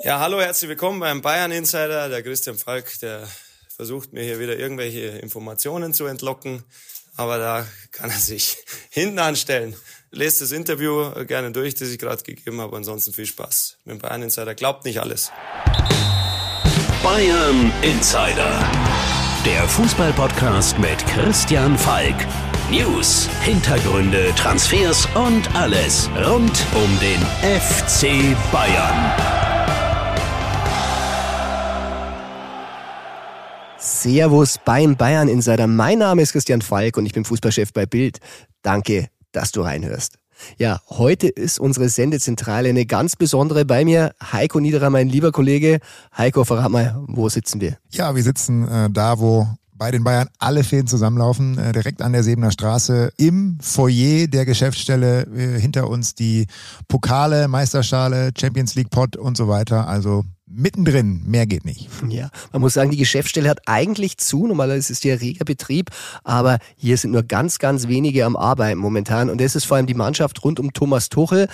Ja, hallo, herzlich willkommen beim Bayern Insider. Der Christian Falk, der versucht mir hier wieder irgendwelche Informationen zu entlocken, aber da kann er sich hinten anstellen. Lest das Interview gerne durch, das ich gerade gegeben habe. Ansonsten viel Spaß mit dem Bayern Insider. Glaubt nicht alles. Bayern Insider. Der Fußballpodcast mit Christian Falk. News, Hintergründe, Transfers und alles rund um den FC Bayern. Servus beim Bayern Insider. Mein Name ist Christian Falk und ich bin Fußballchef bei Bild. Danke, dass du reinhörst. Ja, heute ist unsere Sendezentrale eine ganz besondere bei mir. Heiko Niederer, mein lieber Kollege. Heiko, verrat mal, wo sitzen wir? Ja, wir sitzen äh, da, wo bei den Bayern alle Fäden zusammenlaufen, äh, direkt an der Sebener Straße, im Foyer der Geschäftsstelle, äh, hinter uns die Pokale, Meisterschale, Champions League Pot und so weiter. Also mittendrin, mehr geht nicht. Ja, man muss sagen, die Geschäftsstelle hat eigentlich zu, normalerweise ist hier reger Betrieb, aber hier sind nur ganz, ganz wenige am Arbeiten momentan und das ist vor allem die Mannschaft rund um Thomas Tuchel.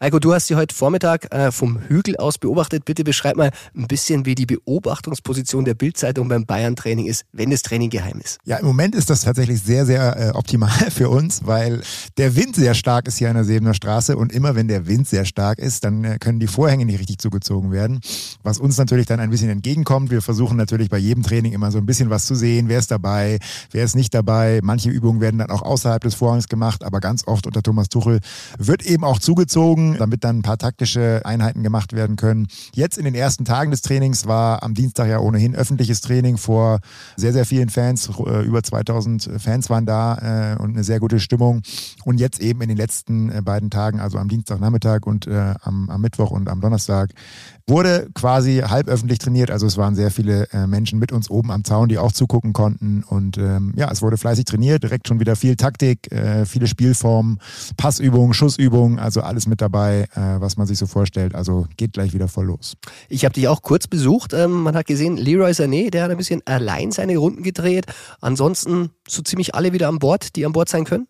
Heiko, du hast sie heute Vormittag äh, vom Hügel aus beobachtet. Bitte beschreib mal ein bisschen, wie die Beobachtungsposition der Bildzeitung beim Bayern-Training ist, wenn das Training geheim ist. Ja, im Moment ist das tatsächlich sehr, sehr äh, optimal für uns, weil der Wind sehr stark ist hier an der Sebener Straße und immer wenn der Wind sehr stark ist, dann äh, können die Vorhänge nicht richtig zugezogen werden, was uns natürlich dann ein bisschen entgegenkommt. Wir versuchen natürlich bei jedem Training immer so ein bisschen was zu sehen, wer ist dabei, wer ist nicht dabei. Manche Übungen werden dann auch außerhalb des Vorhangs gemacht, aber ganz oft unter Thomas Tuchel wird eben auch zugezogen damit dann ein paar taktische Einheiten gemacht werden können. Jetzt in den ersten Tagen des Trainings war am Dienstag ja ohnehin öffentliches Training vor sehr, sehr vielen Fans. Äh, über 2000 Fans waren da äh, und eine sehr gute Stimmung. Und jetzt eben in den letzten äh, beiden Tagen, also am Dienstagnachmittag und am, am Mittwoch und am Donnerstag, wurde quasi halb öffentlich trainiert. Also es waren sehr viele Menschen mit uns oben am Zaun, die auch zugucken konnten. Und ähm, ja, es wurde fleißig trainiert, direkt schon wieder viel Taktik, viele Spielformen, Passübungen, Schussübungen, also alles mit dabei dabei, äh, was man sich so vorstellt. Also geht gleich wieder voll los. Ich habe dich auch kurz besucht. Ähm, man hat gesehen, Leroy Sané, der hat ein bisschen allein seine Runden gedreht. Ansonsten so ziemlich alle wieder an Bord, die an Bord sein können?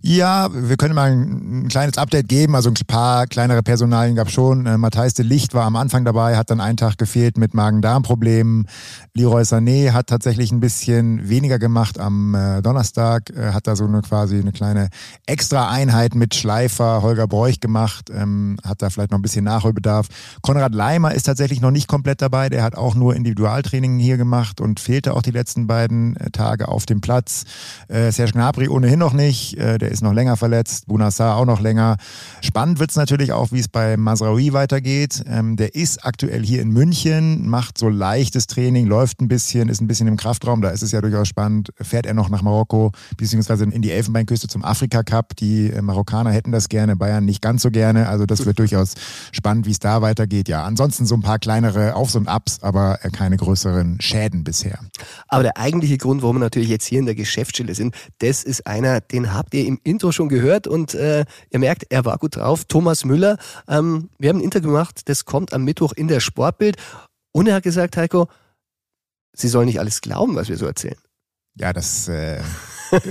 Ja, wir können mal ein, ein kleines Update geben. Also ein paar kleinere Personalien gab es schon. Äh, Matthijs de Licht war am Anfang dabei, hat dann einen Tag gefehlt mit Magen-Darm-Problemen. Leroy Sané hat tatsächlich ein bisschen weniger gemacht am äh, Donnerstag, äh, hat da so eine quasi eine kleine Extra-Einheit mit Schleifer, Holger Bräuch gemacht, ähm, hat da vielleicht noch ein bisschen Nachholbedarf. Konrad Leimer ist tatsächlich noch nicht komplett dabei, der hat auch nur Individualtraining hier gemacht und fehlte auch die letzten beiden äh, Tage auf dem Platz. Platz. Äh, Serge Gnabry ohnehin noch nicht, äh, der ist noch länger verletzt. Bunassar auch noch länger. Spannend wird es natürlich auch, wie es bei Masraoui weitergeht. Ähm, der ist aktuell hier in München, macht so leichtes Training, läuft ein bisschen, ist ein bisschen im Kraftraum. Da ist es ja durchaus spannend. Fährt er noch nach Marokko, beziehungsweise in die Elfenbeinküste zum Afrika Cup. Die äh, Marokkaner hätten das gerne, Bayern nicht ganz so gerne. Also das wird durchaus spannend, wie es da weitergeht. Ja, ansonsten so ein paar kleinere Aufs und Abs, aber äh, keine größeren Schäden bisher. Aber der eigentliche Grund, warum wir natürlich jetzt hier in der Geschäftsstelle sind. Das ist einer, den habt ihr im Intro schon gehört und äh, ihr merkt, er war gut drauf. Thomas Müller. Ähm, wir haben ein Interview gemacht, das kommt am Mittwoch in der Sportbild. Und er hat gesagt, Heiko, Sie sollen nicht alles glauben, was wir so erzählen. Ja, das äh,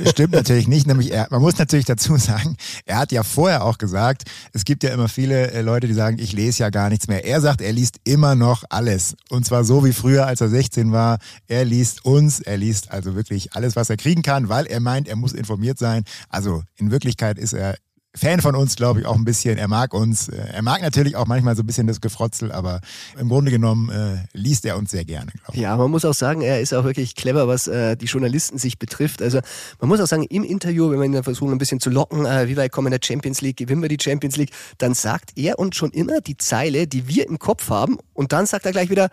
stimmt natürlich nicht. Nämlich, er, man muss natürlich dazu sagen, er hat ja vorher auch gesagt, es gibt ja immer viele äh, Leute, die sagen, ich lese ja gar nichts mehr. Er sagt, er liest immer noch alles. Und zwar so wie früher, als er 16 war. Er liest uns, er liest also wirklich alles, was er kriegen kann, weil er meint, er muss informiert sein. Also in Wirklichkeit ist er Fan von uns, glaube ich, auch ein bisschen. Er mag uns. Äh, er mag natürlich auch manchmal so ein bisschen das Gefrotzel, aber im Grunde genommen äh, liest er uns sehr gerne, glaube ich. Ja, man muss auch sagen, er ist auch wirklich clever, was äh, die Journalisten sich betrifft. Also man muss auch sagen, im Interview, wenn wir ihn versuchen, ein bisschen zu locken, äh, wie weit kommen wir in der Champions League, gewinnen wir die Champions League, dann sagt er uns schon immer die Zeile, die wir im Kopf haben. Und dann sagt er gleich wieder,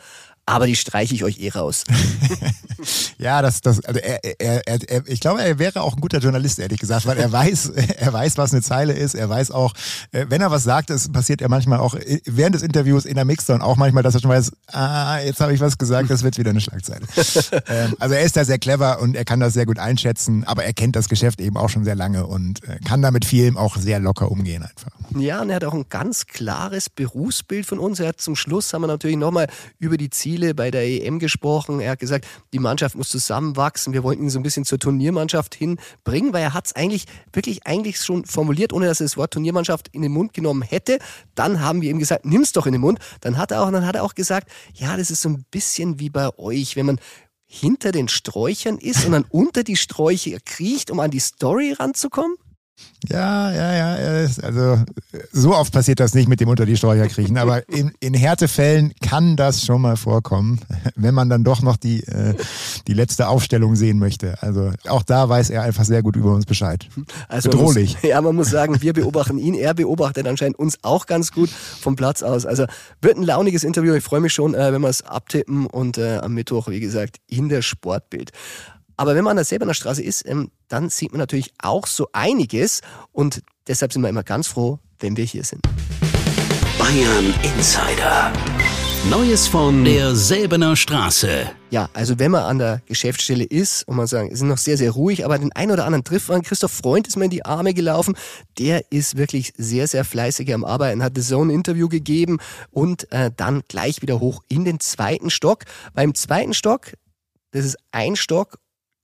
aber die streiche ich euch eh raus. ja, das, das, also er, er, er, ich glaube, er wäre auch ein guter Journalist, ehrlich gesagt, weil er weiß, er weiß, was eine Zeile ist. Er weiß auch, äh, wenn er was sagt, das passiert er manchmal auch während des Interviews in der Mixzone auch manchmal, dass er schon weiß, ah, jetzt habe ich was gesagt, das wird wieder eine Schlagzeile. ähm, also er ist da sehr clever und er kann das sehr gut einschätzen, aber er kennt das Geschäft eben auch schon sehr lange und äh, kann damit vielem auch sehr locker umgehen einfach. Ja, und er hat auch ein ganz klares Berufsbild von uns. Er hat zum Schluss haben wir natürlich nochmal über die Ziele Ziele bei der EM gesprochen. Er hat gesagt, die Mannschaft muss zusammenwachsen. Wir wollten ihn so ein bisschen zur Turniermannschaft hinbringen, weil er hat es eigentlich wirklich eigentlich schon formuliert, ohne dass er das Wort Turniermannschaft in den Mund genommen hätte. Dann haben wir ihm gesagt, nimm's doch in den Mund. Dann hat er auch, dann hat er auch gesagt, ja, das ist so ein bisschen wie bei euch, wenn man hinter den Sträuchern ist und dann unter die Sträucher kriecht, um an die Story ranzukommen? Ja, ja, ja. Also so oft passiert das nicht mit dem unter die Sträucher kriechen, aber in, in Härtefällen kann das schon mal vorkommen, wenn man dann doch noch die, äh, die letzte Aufstellung sehen möchte. Also auch da weiß er einfach sehr gut über uns Bescheid. Also Bedrohlich. Muss, ja, man muss sagen, wir beobachten ihn, er beobachtet anscheinend uns auch ganz gut vom Platz aus. Also wird ein launiges Interview. Ich freue mich schon, äh, wenn wir es abtippen und äh, am Mittwoch, wie gesagt, in der Sportbild. Aber wenn man an der Säbener Straße ist, ähm, dann sieht man natürlich auch so einiges und deshalb sind wir immer ganz froh, wenn wir hier sind. Bayern Insider. Neues von der Säbener Straße. Ja, also wenn man an der Geschäftsstelle ist und man sagen, es sind noch sehr, sehr ruhig, aber den einen oder anderen trifft man. Christoph Freund ist mir in die Arme gelaufen. Der ist wirklich sehr, sehr fleißig am Arbeiten, hat so ein Interview gegeben und äh, dann gleich wieder hoch in den zweiten Stock. Beim zweiten Stock, das ist ein Stock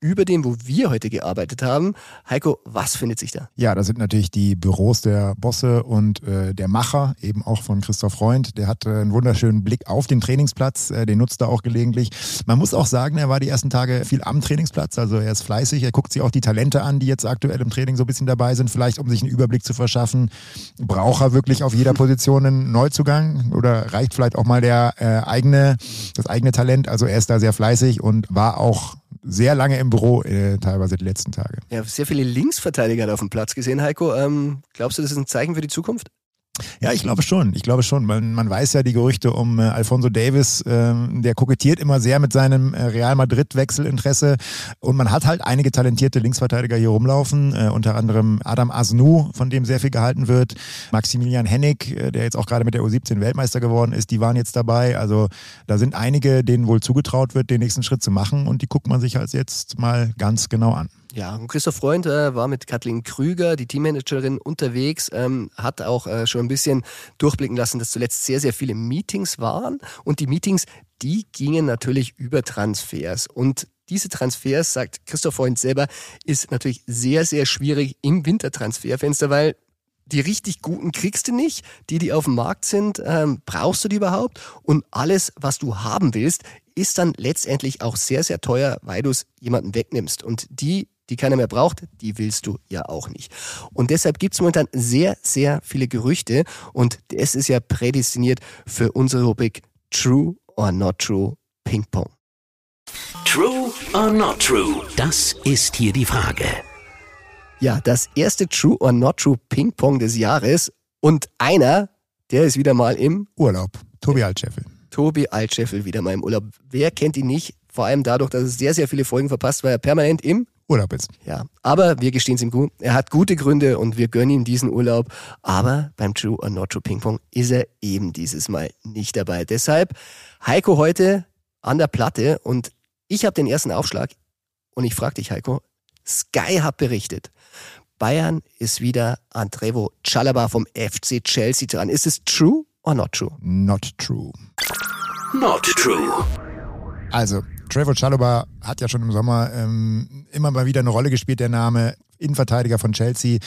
über dem, wo wir heute gearbeitet haben. Heiko, was findet sich da? Ja, da sind natürlich die Büros der Bosse und äh, der Macher, eben auch von Christoph Freund. Der hat äh, einen wunderschönen Blick auf den Trainingsplatz, äh, den nutzt er auch gelegentlich. Man muss auch sagen, er war die ersten Tage viel am Trainingsplatz, also er ist fleißig, er guckt sich auch die Talente an, die jetzt aktuell im Training so ein bisschen dabei sind, vielleicht um sich einen Überblick zu verschaffen. Braucht er wirklich auf jeder Position einen Neuzugang oder reicht vielleicht auch mal der äh, eigene, das eigene Talent? Also er ist da sehr fleißig und war auch sehr lange im Büro, äh, teilweise die letzten Tage. Ja, sehr viele Linksverteidiger auf dem Platz gesehen, Heiko. Ähm, glaubst du, das ist ein Zeichen für die Zukunft? Ja, ich glaube schon. Ich glaube schon. Man, man weiß ja die Gerüchte um äh, Alfonso Davis, ähm, der kokettiert immer sehr mit seinem äh, Real Madrid-Wechselinteresse. Und man hat halt einige talentierte Linksverteidiger hier rumlaufen, äh, unter anderem Adam Asnu, von dem sehr viel gehalten wird, Maximilian Hennig, äh, der jetzt auch gerade mit der U17 Weltmeister geworden ist, die waren jetzt dabei. Also da sind einige, denen wohl zugetraut wird, den nächsten Schritt zu machen und die guckt man sich als jetzt mal ganz genau an. Ja, und Christoph Freund äh, war mit Kathleen Krüger, die Teammanagerin, unterwegs, ähm, hat auch äh, schon ein bisschen durchblicken lassen, dass zuletzt sehr, sehr viele Meetings waren. Und die Meetings, die gingen natürlich über Transfers. Und diese Transfers, sagt Christoph Freund selber, ist natürlich sehr, sehr schwierig im Wintertransferfenster, weil die richtig guten kriegst du nicht. Die, die auf dem Markt sind, ähm, brauchst du die überhaupt. Und alles, was du haben willst, ist dann letztendlich auch sehr, sehr teuer, weil du es jemanden wegnimmst. Und die die keiner mehr braucht, die willst du ja auch nicht. Und deshalb gibt es momentan sehr, sehr viele Gerüchte und es ist ja prädestiniert für unsere Rubrik True or Not True Ping Pong. True or Not True? Das ist hier die Frage. Ja, das erste True or Not True Ping Pong des Jahres und einer, der ist wieder mal im Urlaub. Tobi Altscheffel. Tobi Altscheffel wieder mal im Urlaub. Wer kennt ihn nicht? Vor allem dadurch, dass es sehr, sehr viele Folgen verpasst, weil er permanent im Urlaub ist. Ja, aber wir gestehen es ihm gut. Er hat gute Gründe und wir gönnen ihm diesen Urlaub. Aber beim True or Not True Ping Pong ist er eben dieses Mal nicht dabei. Deshalb Heiko heute an der Platte und ich habe den ersten Aufschlag und ich frage dich, Heiko, Sky hat berichtet. Bayern ist wieder an Trevo Chalaba vom FC Chelsea dran. Ist es true or not true? Not true. Not true. Also, Trevor Chalobah hat ja schon im Sommer ähm, immer mal wieder eine Rolle gespielt, der Name. Innenverteidiger von Chelsea.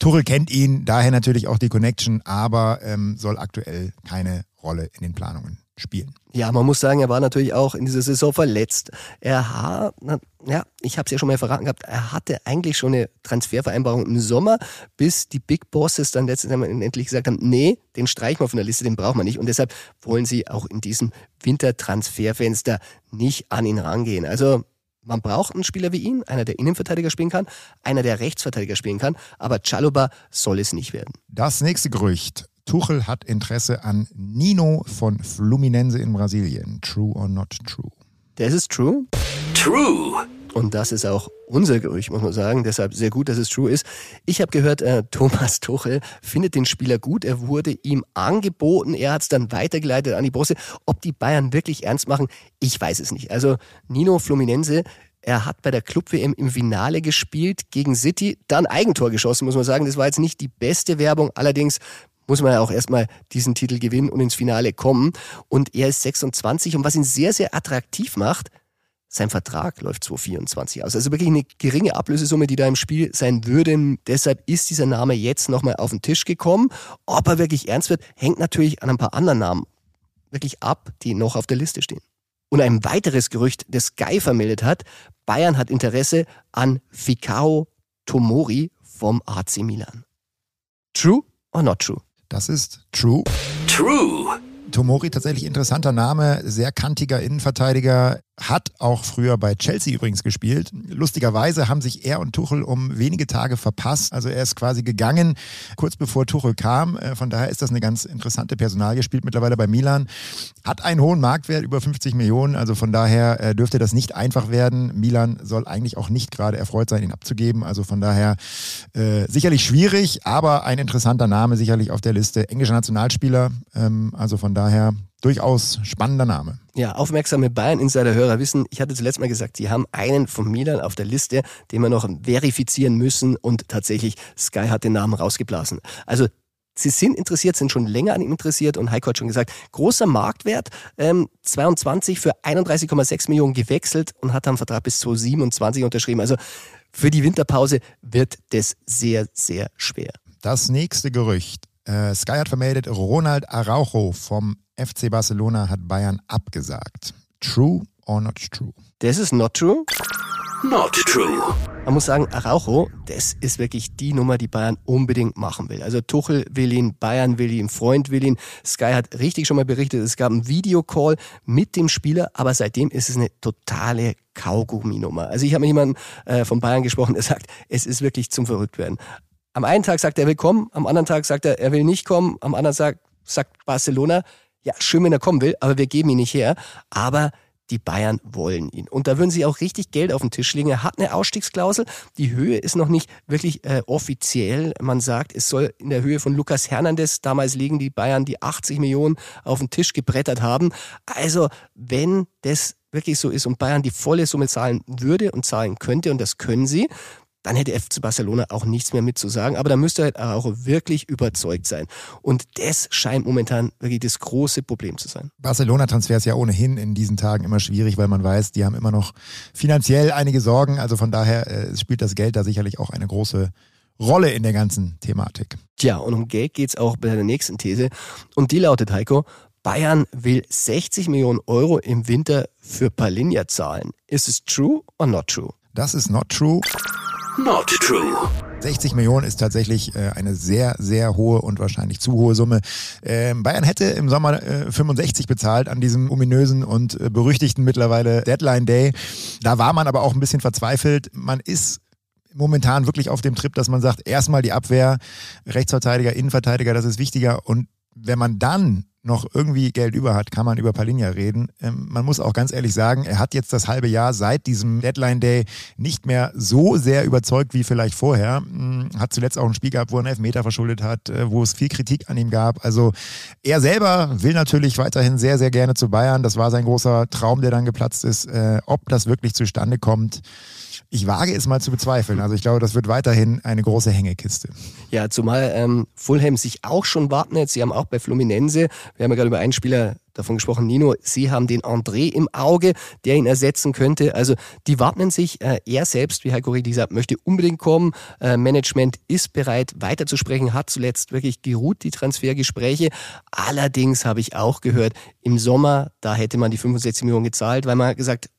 Tuchel kennt ihn, daher natürlich auch die Connection, aber ähm, soll aktuell keine Rolle in den Planungen spielen. Ja, man muss sagen, er war natürlich auch in dieser Saison verletzt. Er hat, ja, ich habe es ja schon mal verraten gehabt, er hatte eigentlich schon eine Transfervereinbarung im Sommer, bis die Big Bosses dann letztes Mal endlich gesagt haben, nee, den streichen wir von der Liste, den braucht man nicht. Und deshalb wollen sie auch in diesem Wintertransferfenster nicht an ihn rangehen. Also man braucht einen Spieler wie ihn, einer, der Innenverteidiger spielen kann, einer, der Rechtsverteidiger spielen kann, aber Chaluba soll es nicht werden. Das nächste Gerücht. Tuchel hat Interesse an Nino von Fluminense in Brasilien. True or not true? Das ist true. True. Und das ist auch unser Gerücht, muss man sagen. Deshalb sehr gut, dass es true ist. Ich habe gehört, äh, Thomas Tuchel findet den Spieler gut. Er wurde ihm angeboten. Er hat es dann weitergeleitet an die Bosse. Ob die Bayern wirklich ernst machen, ich weiß es nicht. Also Nino Fluminense er hat bei der Club-WM im Finale gespielt gegen City, dann Eigentor geschossen, muss man sagen. Das war jetzt nicht die beste Werbung. Allerdings muss man ja auch erstmal diesen Titel gewinnen und ins Finale kommen. Und er ist 26 und was ihn sehr, sehr attraktiv macht, sein Vertrag läuft 2024 aus. Also wirklich eine geringe Ablösesumme, die da im Spiel sein würde. Deshalb ist dieser Name jetzt nochmal auf den Tisch gekommen. Ob er wirklich ernst wird, hängt natürlich an ein paar anderen Namen wirklich ab, die noch auf der Liste stehen. Und ein weiteres Gerücht, das Sky vermeldet hat, Bayern hat Interesse an Fikao Tomori vom AC Milan. True or not true? Das ist true. True. Tomori tatsächlich interessanter Name, sehr kantiger Innenverteidiger, hat auch früher bei Chelsea übrigens gespielt. Lustigerweise haben sich er und Tuchel um wenige Tage verpasst. Also er ist quasi gegangen, kurz bevor Tuchel kam. Äh, von daher ist das eine ganz interessante Personalie. Spielt mittlerweile bei Milan, hat einen hohen Marktwert, über 50 Millionen. Also von daher äh, dürfte das nicht einfach werden. Milan soll eigentlich auch nicht gerade erfreut sein, ihn abzugeben. Also von daher äh, sicherlich schwierig, aber ein interessanter Name sicherlich auf der Liste. Englischer Nationalspieler. Ähm, also von daher durchaus spannender Name. Ja, aufmerksame Bayern-Insider-Hörer wissen, ich hatte zuletzt mal gesagt, sie haben einen von Milan auf der Liste, den wir noch verifizieren müssen und tatsächlich Sky hat den Namen rausgeblasen. Also Sie sind interessiert, sind schon länger an ihm interessiert und Heiko hat schon gesagt, großer Marktwert, ähm, 22 für 31,6 Millionen gewechselt und hat dann Vertrag bis 2027 unterschrieben. Also für die Winterpause wird das sehr, sehr schwer. Das nächste Gerücht. Äh, Sky hat vermeldet, Ronald Araujo vom FC Barcelona hat Bayern abgesagt. True or not true? Das ist not true. Not true. Man muss sagen, Araujo, das ist wirklich die Nummer, die Bayern unbedingt machen will. Also Tuchel will ihn, Bayern will ihn, Freund will ihn. Sky hat richtig schon mal berichtet, es gab einen Videocall mit dem Spieler, aber seitdem ist es eine totale Kaugummi-Nummer. Also ich habe mit jemandem äh, von Bayern gesprochen, der sagt, es ist wirklich zum Verrücktwerden. Am einen Tag sagt er, er will kommen, am anderen Tag sagt er, er will nicht kommen, am anderen Tag sagt Barcelona, ja, schön, wenn er kommen will, aber wir geben ihn nicht her. Aber die Bayern wollen ihn. Und da würden sie auch richtig Geld auf den Tisch legen. Er hat eine Ausstiegsklausel. Die Höhe ist noch nicht wirklich äh, offiziell. Man sagt, es soll in der Höhe von Lukas Hernandez damals liegen, die Bayern die 80 Millionen auf den Tisch gebrettert haben. Also, wenn das wirklich so ist und Bayern die volle Summe zahlen würde und zahlen könnte, und das können sie, dann hätte FC Barcelona auch nichts mehr mitzusagen. Aber da müsste halt auch wirklich überzeugt sein. Und das scheint momentan wirklich das große Problem zu sein. Barcelona-Transfer ist ja ohnehin in diesen Tagen immer schwierig, weil man weiß, die haben immer noch finanziell einige Sorgen. Also von daher äh, spielt das Geld da sicherlich auch eine große Rolle in der ganzen Thematik. Tja, und um Geld geht's auch bei der nächsten These. Und die lautet, Heiko, Bayern will 60 Millionen Euro im Winter für Palinja zahlen. Ist es true or not true? Das ist not true. Not true. 60 Millionen ist tatsächlich äh, eine sehr, sehr hohe und wahrscheinlich zu hohe Summe. Ähm, Bayern hätte im Sommer äh, 65 bezahlt an diesem ominösen und äh, berüchtigten mittlerweile Deadline Day. Da war man aber auch ein bisschen verzweifelt. Man ist momentan wirklich auf dem Trip, dass man sagt, erstmal die Abwehr, Rechtsverteidiger, Innenverteidiger, das ist wichtiger. Und wenn man dann noch irgendwie Geld über hat, kann man über Palinja reden. Ähm, man muss auch ganz ehrlich sagen, er hat jetzt das halbe Jahr seit diesem Deadline Day nicht mehr so sehr überzeugt wie vielleicht vorher. Hm, hat zuletzt auch ein Spiel gehabt, wo er einen Elfmeter verschuldet hat, äh, wo es viel Kritik an ihm gab. Also er selber will natürlich weiterhin sehr, sehr gerne zu Bayern. Das war sein großer Traum, der dann geplatzt ist. Äh, ob das wirklich zustande kommt, ich wage es mal zu bezweifeln. Also ich glaube, das wird weiterhin eine große Hängekiste. Ja, zumal ähm, Fulham sich auch schon warten jetzt. Sie haben auch bei Fluminense, wir haben ja gerade über einen Spieler davon gesprochen, Nino, sie haben den André im Auge, der ihn ersetzen könnte. Also die warten sich. Äh, er selbst, wie Heiko Riedi sagt, möchte unbedingt kommen. Äh, Management ist bereit, weiterzusprechen, hat zuletzt wirklich geruht, die Transfergespräche. Allerdings habe ich auch gehört, im Sommer, da hätte man die 65 Millionen gezahlt, weil man gesagt,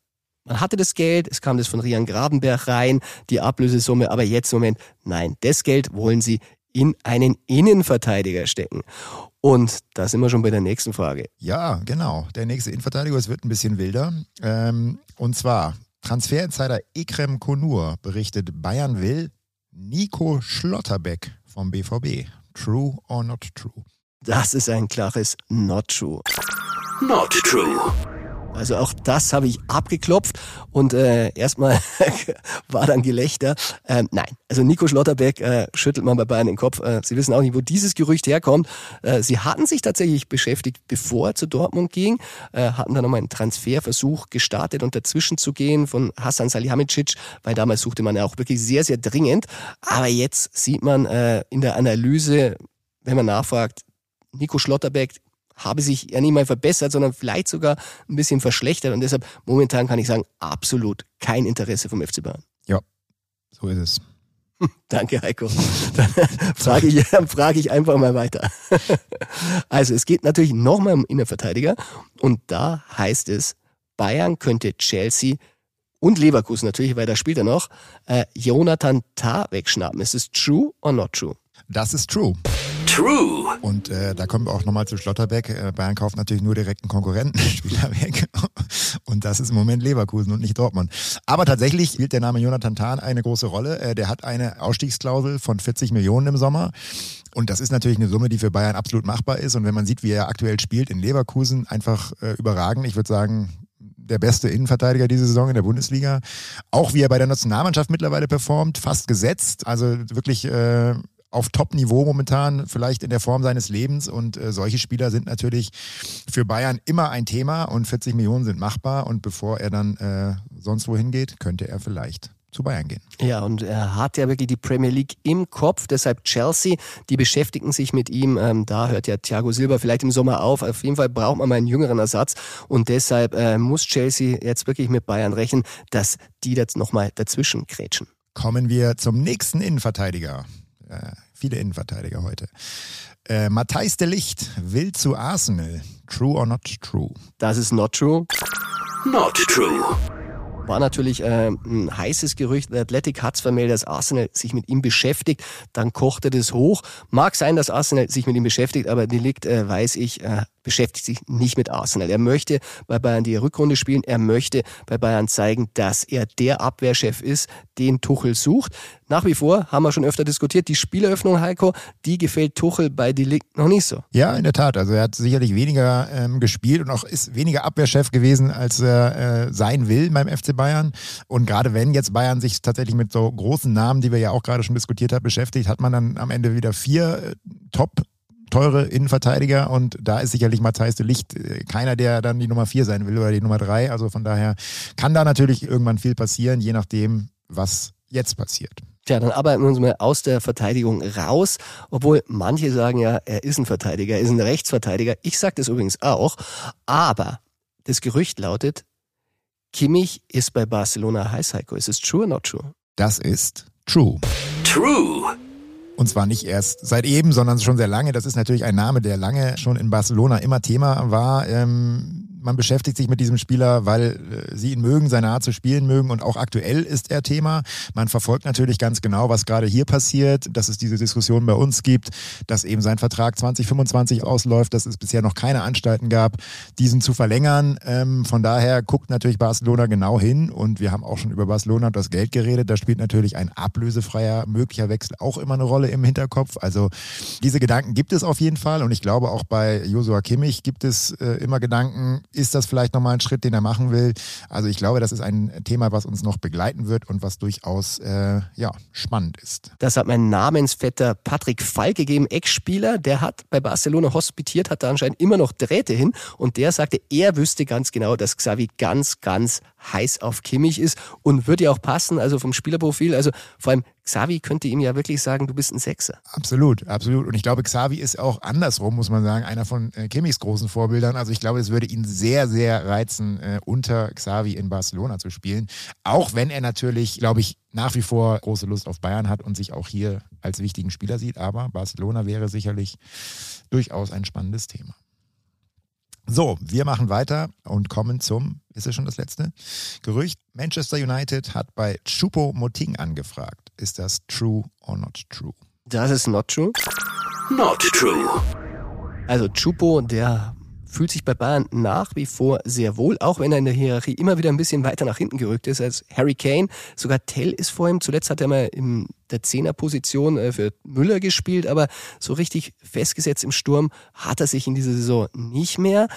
man hatte das Geld, es kam das von Rian Grabenberg rein, die Ablösesumme, aber jetzt im Moment, nein, das Geld wollen sie in einen Innenverteidiger stecken. Und da sind wir schon bei der nächsten Frage. Ja, genau. Der nächste Innenverteidiger, es wird ein bisschen wilder. Ähm, und zwar, Transferinsider Ekrem Konur berichtet, Bayern will Nico Schlotterbeck vom BVB. True or not true? Das ist ein klares Not True. Not true. Also auch das habe ich abgeklopft und äh, erstmal war dann Gelächter. Ähm, nein, also Nico Schlotterbeck äh, schüttelt man bei Bayern den Kopf. Äh, Sie wissen auch nicht, wo dieses Gerücht herkommt. Äh, sie hatten sich tatsächlich beschäftigt, bevor er zu Dortmund ging, äh, hatten dann nochmal einen Transferversuch gestartet und dazwischen zu gehen von Hassan Salihamidzic, weil damals suchte man ja auch wirklich sehr, sehr dringend. Aber jetzt sieht man äh, in der Analyse, wenn man nachfragt, Nico Schlotterbeck habe sich ja nicht mal verbessert, sondern vielleicht sogar ein bisschen verschlechtert. Und deshalb momentan kann ich sagen, absolut kein Interesse vom FC Bayern. Ja, so ist es. Danke, Heiko. Dann frage ich, frage ich einfach mal weiter. Also es geht natürlich nochmal um Innenverteidiger und da heißt es, Bayern könnte Chelsea und Leverkusen natürlich, weil da spielt er noch, äh, Jonathan Tah wegschnappen. Ist es true or not true? Das ist true. True. Und äh, da kommen wir auch nochmal zu Schlotterbeck. Äh, Bayern kauft natürlich nur direkten Konkurrentenspieler weg. Und das ist im Moment Leverkusen und nicht Dortmund. Aber tatsächlich spielt der Name Jonathan Tahn eine große Rolle. Äh, der hat eine Ausstiegsklausel von 40 Millionen im Sommer. Und das ist natürlich eine Summe, die für Bayern absolut machbar ist. Und wenn man sieht, wie er aktuell spielt in Leverkusen, einfach äh, überragend. Ich würde sagen, der beste Innenverteidiger diese Saison in der Bundesliga. Auch wie er bei der Nationalmannschaft mittlerweile performt, fast gesetzt. Also wirklich äh, auf Top-Niveau momentan, vielleicht in der Form seines Lebens. Und äh, solche Spieler sind natürlich für Bayern immer ein Thema und 40 Millionen sind machbar. Und bevor er dann äh, sonst wohin geht, könnte er vielleicht zu Bayern gehen. Ja, und er hat ja wirklich die Premier League im Kopf, deshalb Chelsea, die beschäftigen sich mit ihm. Ähm, da hört ja Thiago Silva vielleicht im Sommer auf. Auf jeden Fall braucht man mal einen jüngeren Ersatz und deshalb äh, muss Chelsea jetzt wirklich mit Bayern rechnen, dass die jetzt nochmal dazwischen krätschen. Kommen wir zum nächsten Innenverteidiger. Äh, viele Innenverteidiger heute. Äh, Matthijs de Licht will zu Arsenal. True or not true? Das ist not true. Not true. War natürlich äh, ein heißes Gerücht. Der Athletic hat's vermeldet, dass Arsenal sich mit ihm beschäftigt. Dann kochte das hoch. Mag sein, dass Arsenal sich mit ihm beschäftigt, aber Delikt, äh, weiß ich, äh, beschäftigt sich nicht mit Arsenal. Er möchte bei Bayern die Rückrunde spielen. Er möchte bei Bayern zeigen, dass er der Abwehrchef ist, den Tuchel sucht. Nach wie vor haben wir schon öfter diskutiert, die Spieleröffnung, Heiko, die gefällt Tuchel bei Delikt noch nicht so. Ja, in der Tat. Also er hat sicherlich weniger ähm, gespielt und auch ist weniger Abwehrchef gewesen, als er äh, sein will beim FC Bayern. Und gerade wenn jetzt Bayern sich tatsächlich mit so großen Namen, die wir ja auch gerade schon diskutiert haben, beschäftigt, hat man dann am Ende wieder vier äh, Top teure Innenverteidiger und da ist sicherlich Matthijs de Licht äh, keiner, der dann die Nummer vier sein will oder die Nummer drei. Also von daher kann da natürlich irgendwann viel passieren, je nachdem, was jetzt passiert. Tja, dann arbeiten wir uns mal aus der Verteidigung raus, obwohl manche sagen ja, er ist ein Verteidiger, er ist ein Rechtsverteidiger. Ich sage das übrigens auch, aber das Gerücht lautet, Kimmich ist bei Barcelona heiß, Heiko. Ist es true or not true? Das ist true. True. Und zwar nicht erst seit eben, sondern schon sehr lange. Das ist natürlich ein Name, der lange schon in Barcelona immer Thema war. Ähm, man beschäftigt sich mit diesem Spieler, weil äh, sie ihn mögen, seine Art zu spielen mögen und auch aktuell ist er Thema. Man verfolgt natürlich ganz genau, was gerade hier passiert, dass es diese Diskussion bei uns gibt, dass eben sein Vertrag 2025 ausläuft, dass es bisher noch keine Anstalten gab, diesen zu verlängern. Ähm, von daher guckt natürlich Barcelona genau hin und wir haben auch schon über Barcelona und das Geld geredet. Da spielt natürlich ein ablösefreier möglicher Wechsel auch immer eine Rolle im Hinterkopf. Also diese Gedanken gibt es auf jeden Fall und ich glaube auch bei Josua Kimmich gibt es äh, immer Gedanken, ist das vielleicht nochmal ein Schritt, den er machen will? Also ich glaube, das ist ein Thema, was uns noch begleiten wird und was durchaus äh, ja, spannend ist. Das hat mein Namensvetter Patrick Fall gegeben, Ex-Spieler, der hat bei Barcelona hospitiert, hat da anscheinend immer noch Drähte hin und der sagte, er wüsste ganz genau, dass Xavi ganz, ganz heiß auf Kimmich ist und würde ja auch passen, also vom Spielerprofil, also vor allem Xavi könnte ihm ja wirklich sagen, du bist ein Sechser. Absolut, absolut. Und ich glaube, Xavi ist auch andersrum, muss man sagen, einer von äh, Kimmichs großen Vorbildern. Also ich glaube, es würde ihn sehr, sehr reizen, äh, unter Xavi in Barcelona zu spielen. Auch wenn er natürlich, glaube ich, nach wie vor große Lust auf Bayern hat und sich auch hier als wichtigen Spieler sieht. Aber Barcelona wäre sicherlich durchaus ein spannendes Thema. So, wir machen weiter und kommen zum, ist es schon das letzte? Gerücht, Manchester United hat bei Chupo Moting angefragt. Ist das true or not true? Das ist not true. Not true. Also Chupo, der fühlt sich bei Bayern nach wie vor sehr wohl, auch wenn er in der Hierarchie immer wieder ein bisschen weiter nach hinten gerückt ist als Harry Kane. Sogar Tell ist vor ihm. Zuletzt hat er mal in der Zehnerposition äh, für Müller gespielt, aber so richtig festgesetzt im Sturm hat er sich in dieser Saison nicht mehr.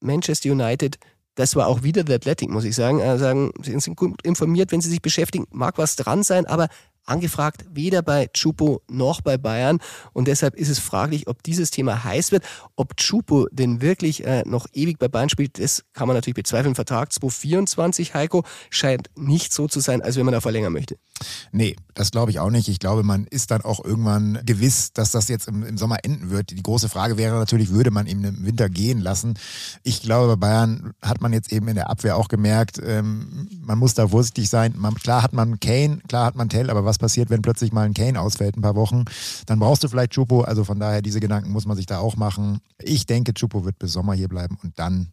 Manchester United das war auch wieder der Athletic, muss ich sagen. Äh, sagen, Sie sind gut informiert, wenn Sie sich beschäftigen, mag was dran sein, aber angefragt, weder bei Chupo noch bei Bayern. Und deshalb ist es fraglich, ob dieses Thema heiß wird. Ob Chupo denn wirklich äh, noch ewig bei Bayern spielt, das kann man natürlich bezweifeln. Vertrag 2024, Heiko, scheint nicht so zu sein, als wenn man da verlängern möchte. Nee, das glaube ich auch nicht. Ich glaube, man ist dann auch irgendwann gewiss, dass das jetzt im, im, Sommer enden wird. Die große Frage wäre natürlich, würde man ihm im Winter gehen lassen? Ich glaube, bei Bayern hat man jetzt eben in der Abwehr auch gemerkt, ähm, man muss da vorsichtig sein. Man, klar hat man Kane, klar hat man Tell, aber was passiert, wenn plötzlich mal ein Kane ausfällt ein paar Wochen? Dann brauchst du vielleicht Chupo. Also von daher, diese Gedanken muss man sich da auch machen. Ich denke, Chupo wird bis Sommer hier bleiben und dann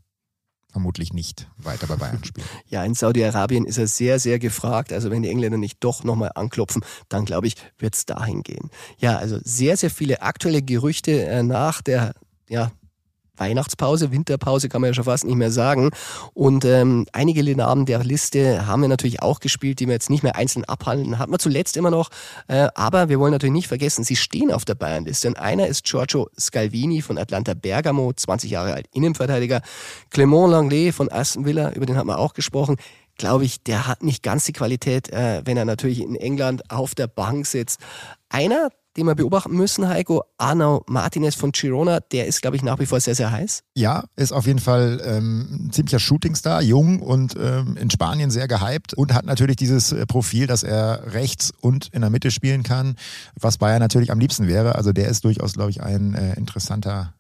vermutlich nicht weiter bei Bayern spielen. Ja, in Saudi-Arabien ist er sehr, sehr gefragt. Also wenn die Engländer nicht doch nochmal anklopfen, dann glaube ich, wird es dahin gehen. Ja, also sehr, sehr viele aktuelle Gerüchte äh, nach der ja, Weihnachtspause, Winterpause kann man ja schon fast nicht mehr sagen. Und ähm, einige Namen der Liste haben wir natürlich auch gespielt, die wir jetzt nicht mehr einzeln abhandeln. Hat man zuletzt immer noch. Äh, aber wir wollen natürlich nicht vergessen, sie stehen auf der Bayernliste. Und einer ist Giorgio Scalvini von Atlanta Bergamo, 20 Jahre alt, Innenverteidiger. Clement Langlais von Aston Villa, über den hat man auch gesprochen glaube ich, der hat nicht ganz die Qualität, äh, wenn er natürlich in England auf der Bank sitzt. Einer, den wir beobachten müssen, Heiko. Arno Martinez von Girona, der ist, glaube ich, nach wie vor sehr, sehr heiß. Ja, ist auf jeden Fall ähm, ein ziemlicher Shootingstar, jung und ähm, in Spanien sehr gehypt und hat natürlich dieses äh, Profil, dass er rechts und in der Mitte spielen kann, was Bayern natürlich am liebsten wäre. Also der ist durchaus, glaube ich, ein äh, interessanter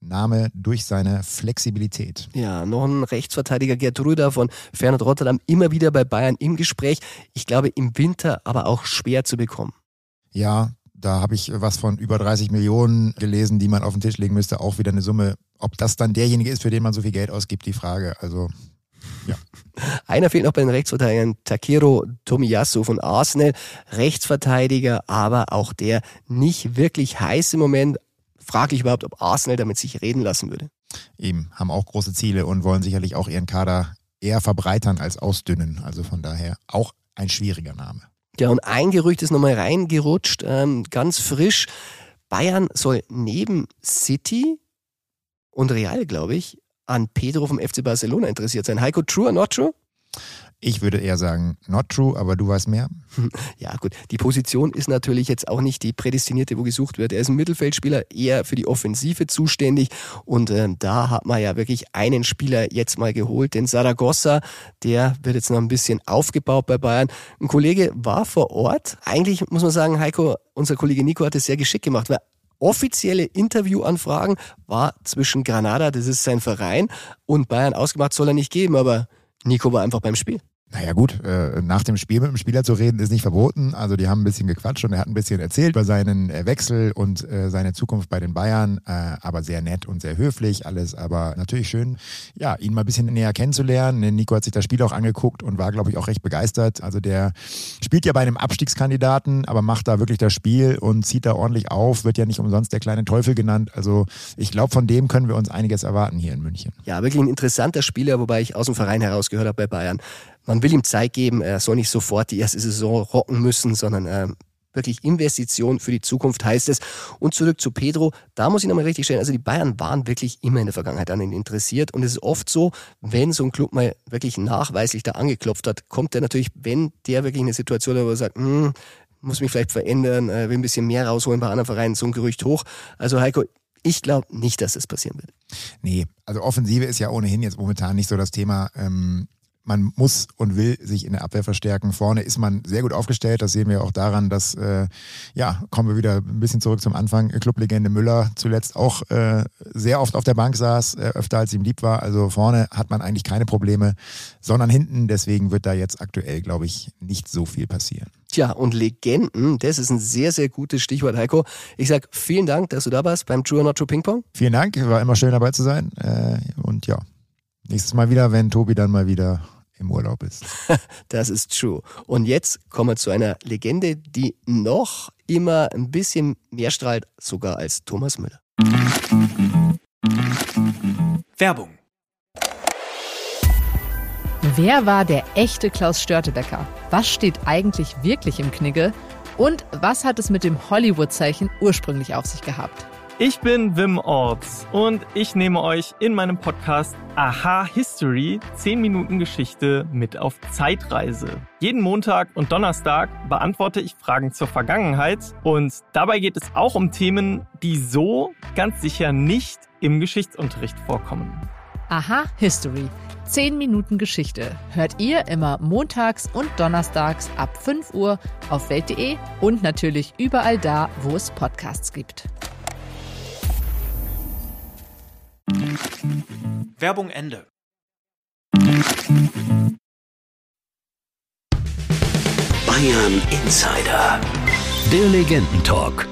Name durch seine Flexibilität. Ja, noch ein Rechtsverteidiger Gerd Rüder von Fernand Rotterdam immer wieder bei Bayern im Gespräch. Ich glaube im Winter aber auch schwer zu bekommen. Ja, da habe ich was von über 30 Millionen gelesen, die man auf den Tisch legen müsste. Auch wieder eine Summe. Ob das dann derjenige ist, für den man so viel Geld ausgibt, die Frage. Also, ja. Einer fehlt noch bei den Rechtsverteidigern, Takiro Tomiyasu von Arsenal. Rechtsverteidiger, aber auch der nicht wirklich heiß im Moment. Fraglich überhaupt, ob Arsenal damit sich reden lassen würde. Eben, haben auch große Ziele und wollen sicherlich auch ihren Kader eher verbreitern als ausdünnen. Also von daher auch ein schwieriger Name. Ja, und ein Gerücht ist nochmal reingerutscht, ähm, ganz frisch. Bayern soll neben City und Real, glaube ich, an Pedro vom FC Barcelona interessiert sein. Heiko, true or not true? Ich würde eher sagen, not true, aber du weißt mehr. Ja, gut. Die Position ist natürlich jetzt auch nicht die prädestinierte, wo gesucht wird. Er ist ein Mittelfeldspieler, eher für die Offensive zuständig. Und äh, da hat man ja wirklich einen Spieler jetzt mal geholt, den Saragossa. Der wird jetzt noch ein bisschen aufgebaut bei Bayern. Ein Kollege war vor Ort. Eigentlich muss man sagen, Heiko, unser Kollege Nico hat es sehr geschickt gemacht, weil offizielle Interviewanfragen war zwischen Granada, das ist sein Verein, und Bayern ausgemacht, soll er nicht geben, aber Nico war einfach beim Spiel. Naja gut, äh, nach dem Spiel mit dem Spieler zu reden ist nicht verboten. Also die haben ein bisschen gequatscht und er hat ein bisschen erzählt über seinen äh, Wechsel und äh, seine Zukunft bei den Bayern. Aber sehr nett und sehr höflich alles. Aber natürlich schön, ja, ihn mal ein bisschen näher kennenzulernen. Nico hat sich das Spiel auch angeguckt und war, glaube ich, auch recht begeistert. Also der spielt ja bei einem Abstiegskandidaten, aber macht da wirklich das Spiel und zieht da ordentlich auf. Wird ja nicht umsonst der kleine Teufel genannt. Also ich glaube, von dem können wir uns einiges erwarten hier in München. Ja, wirklich ein interessanter Spieler, wobei ich aus dem Verein heraus gehört habe bei Bayern man will ihm Zeit geben, er soll nicht sofort die erste Saison rocken müssen, sondern äh, wirklich Investition für die Zukunft heißt es. Und zurück zu Pedro, da muss ich nochmal richtig stellen, also die Bayern waren wirklich immer in der Vergangenheit an ihn interessiert und es ist oft so, wenn so ein Club mal wirklich nachweislich da angeklopft hat, kommt er natürlich, wenn der wirklich eine Situation hat, wo er sagt, hm, muss mich vielleicht verändern, äh, will ein bisschen mehr rausholen bei anderen Vereinen, so ein Gerücht hoch. Also Heiko, ich glaube nicht, dass das passieren wird. Nee, also Offensive ist ja ohnehin jetzt momentan nicht so das Thema. Ähm, man muss und will sich in der Abwehr verstärken. Vorne ist man sehr gut aufgestellt. Das sehen wir auch daran, dass, äh, ja, kommen wir wieder ein bisschen zurück zum Anfang. Clublegende Müller zuletzt auch äh, sehr oft auf der Bank saß, äh, öfter als ihm lieb war. Also vorne hat man eigentlich keine Probleme, sondern hinten. Deswegen wird da jetzt aktuell, glaube ich, nicht so viel passieren. Tja, und Legenden, das ist ein sehr, sehr gutes Stichwort, Heiko. Ich sag vielen Dank, dass du da warst beim True or Not True Ping Pong. Vielen Dank, war immer schön dabei zu sein. Äh, und ja, nächstes Mal wieder, wenn Tobi dann mal wieder im Urlaub ist. das ist true. Und jetzt kommen wir zu einer Legende, die noch immer ein bisschen mehr strahlt, sogar als Thomas Müller. Werbung. Wer war der echte Klaus Störtebecker? Was steht eigentlich wirklich im Knigge? Und was hat es mit dem Hollywood-Zeichen ursprünglich auf sich gehabt? Ich bin Wim Orts und ich nehme euch in meinem Podcast Aha History 10 Minuten Geschichte mit auf Zeitreise. Jeden Montag und Donnerstag beantworte ich Fragen zur Vergangenheit und dabei geht es auch um Themen, die so ganz sicher nicht im Geschichtsunterricht vorkommen. Aha History 10 Minuten Geschichte hört ihr immer montags und donnerstags ab 5 Uhr auf Welt.de und natürlich überall da, wo es Podcasts gibt. Werbung Ende. Bayern Insider. Der Legendentalk.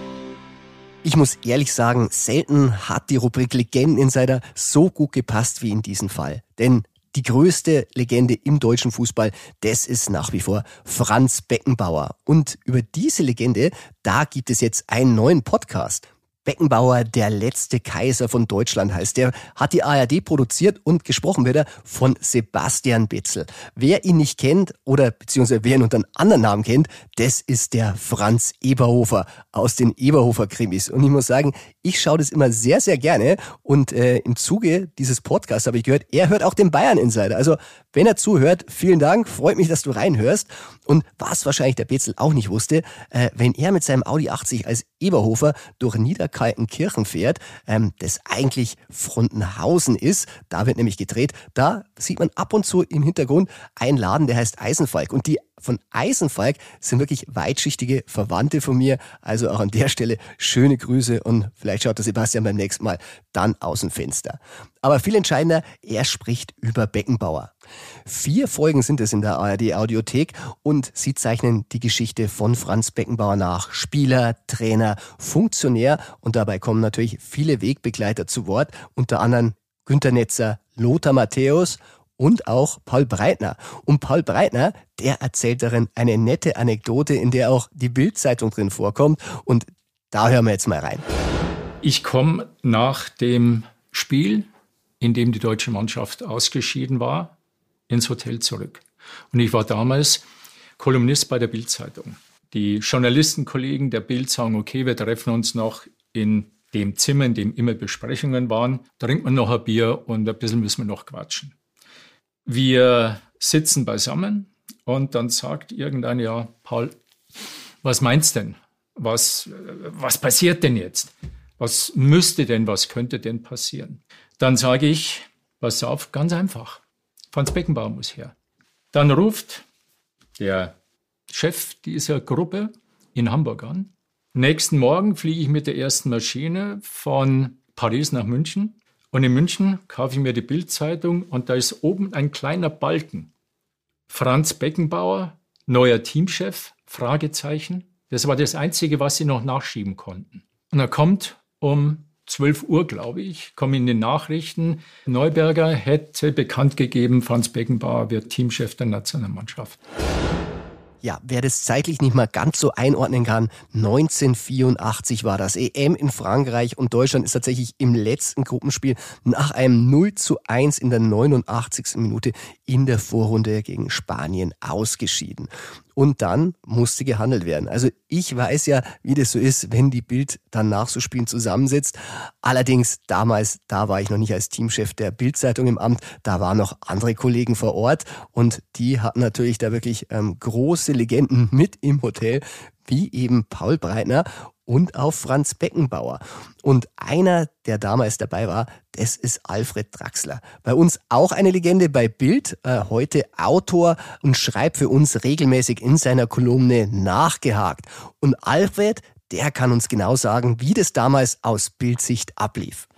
Ich muss ehrlich sagen, selten hat die Rubrik Legenden-Insider so gut gepasst wie in diesem Fall. Denn die größte Legende im deutschen Fußball, das ist nach wie vor Franz Beckenbauer. Und über diese Legende, da gibt es jetzt einen neuen Podcast. Beckenbauer, der letzte Kaiser von Deutschland heißt. Der hat die ARD produziert und gesprochen wird er von Sebastian Betzel. Wer ihn nicht kennt oder beziehungsweise wer ihn unter einem anderen Namen kennt, das ist der Franz Eberhofer aus den Eberhofer Krimis. Und ich muss sagen, ich schaue das immer sehr, sehr gerne. Und äh, im Zuge dieses Podcasts habe ich gehört, er hört auch den Bayern Insider. Also wenn er zuhört, vielen Dank, freut mich, dass du reinhörst. Und was wahrscheinlich der Betzel auch nicht wusste, äh, wenn er mit seinem Audi 80 als Eberhofer durch Niederkalk Kaltenkirchen fährt, ähm, das eigentlich Frontenhausen ist. Da wird nämlich gedreht. Da sieht man ab und zu im Hintergrund einen Laden, der heißt Eisenfalk. Und die von Eisenfalk sind wirklich weitschichtige Verwandte von mir. Also auch an der Stelle schöne Grüße und vielleicht schaut der Sebastian beim nächsten Mal dann aus dem Fenster. Aber viel entscheidender, er spricht über Beckenbauer. Vier Folgen sind es in der ARD Audiothek und sie zeichnen die Geschichte von Franz Beckenbauer nach. Spieler, Trainer, Funktionär und dabei kommen natürlich viele Wegbegleiter zu Wort, unter anderem Günter Netzer, Lothar Matthäus und auch Paul Breitner. Und Paul Breitner, der erzählt darin eine nette Anekdote, in der auch die Bildzeitung drin vorkommt. Und da hören wir jetzt mal rein. Ich komme nach dem Spiel, in dem die deutsche Mannschaft ausgeschieden war, ins Hotel zurück. Und ich war damals Kolumnist bei der Bildzeitung. Die Journalistenkollegen der Bild sagen, okay, wir treffen uns noch in dem Zimmer, in dem immer Besprechungen waren, trinkt man noch ein Bier und ein bisschen müssen wir noch quatschen. Wir sitzen beisammen und dann sagt irgendein, ja, Paul, was meinst denn? Was, was passiert denn jetzt? Was müsste denn, was könnte denn passieren? Dann sage ich, pass auf, ganz einfach. Franz Beckenbauer muss her. Dann ruft der Chef dieser Gruppe in Hamburg an. Nächsten Morgen fliege ich mit der ersten Maschine von Paris nach München und in München kaufe ich mir die Bildzeitung und da ist oben ein kleiner Balken. Franz Beckenbauer, neuer Teamchef, Fragezeichen. Das war das Einzige, was sie noch nachschieben konnten. Und er kommt um 12 Uhr, glaube ich, kommen in den Nachrichten, Neuberger hätte bekannt gegeben, Franz Beckenbauer wird Teamchef der Nationalmannschaft. Ja, wer das zeitlich nicht mal ganz so einordnen kann, 1984 war das. EM in Frankreich und Deutschland ist tatsächlich im letzten Gruppenspiel nach einem 0 zu 1 in der 89. Minute in der Vorrunde gegen Spanien ausgeschieden und dann musste gehandelt werden. Also ich weiß ja, wie das so ist, wenn die Bild dann nach so Spielen zusammensitzt. Allerdings damals, da war ich noch nicht als Teamchef der Bildzeitung im Amt, da waren noch andere Kollegen vor Ort und die hatten natürlich da wirklich ähm, große Legenden mit im Hotel, wie eben Paul Breitner und auf Franz Beckenbauer. Und einer, der damals dabei war, das ist Alfred Draxler. Bei uns auch eine Legende bei Bild, äh, heute Autor und schreibt für uns regelmäßig in seiner Kolumne nachgehakt. Und Alfred, der kann uns genau sagen, wie das damals aus Bildsicht ablief.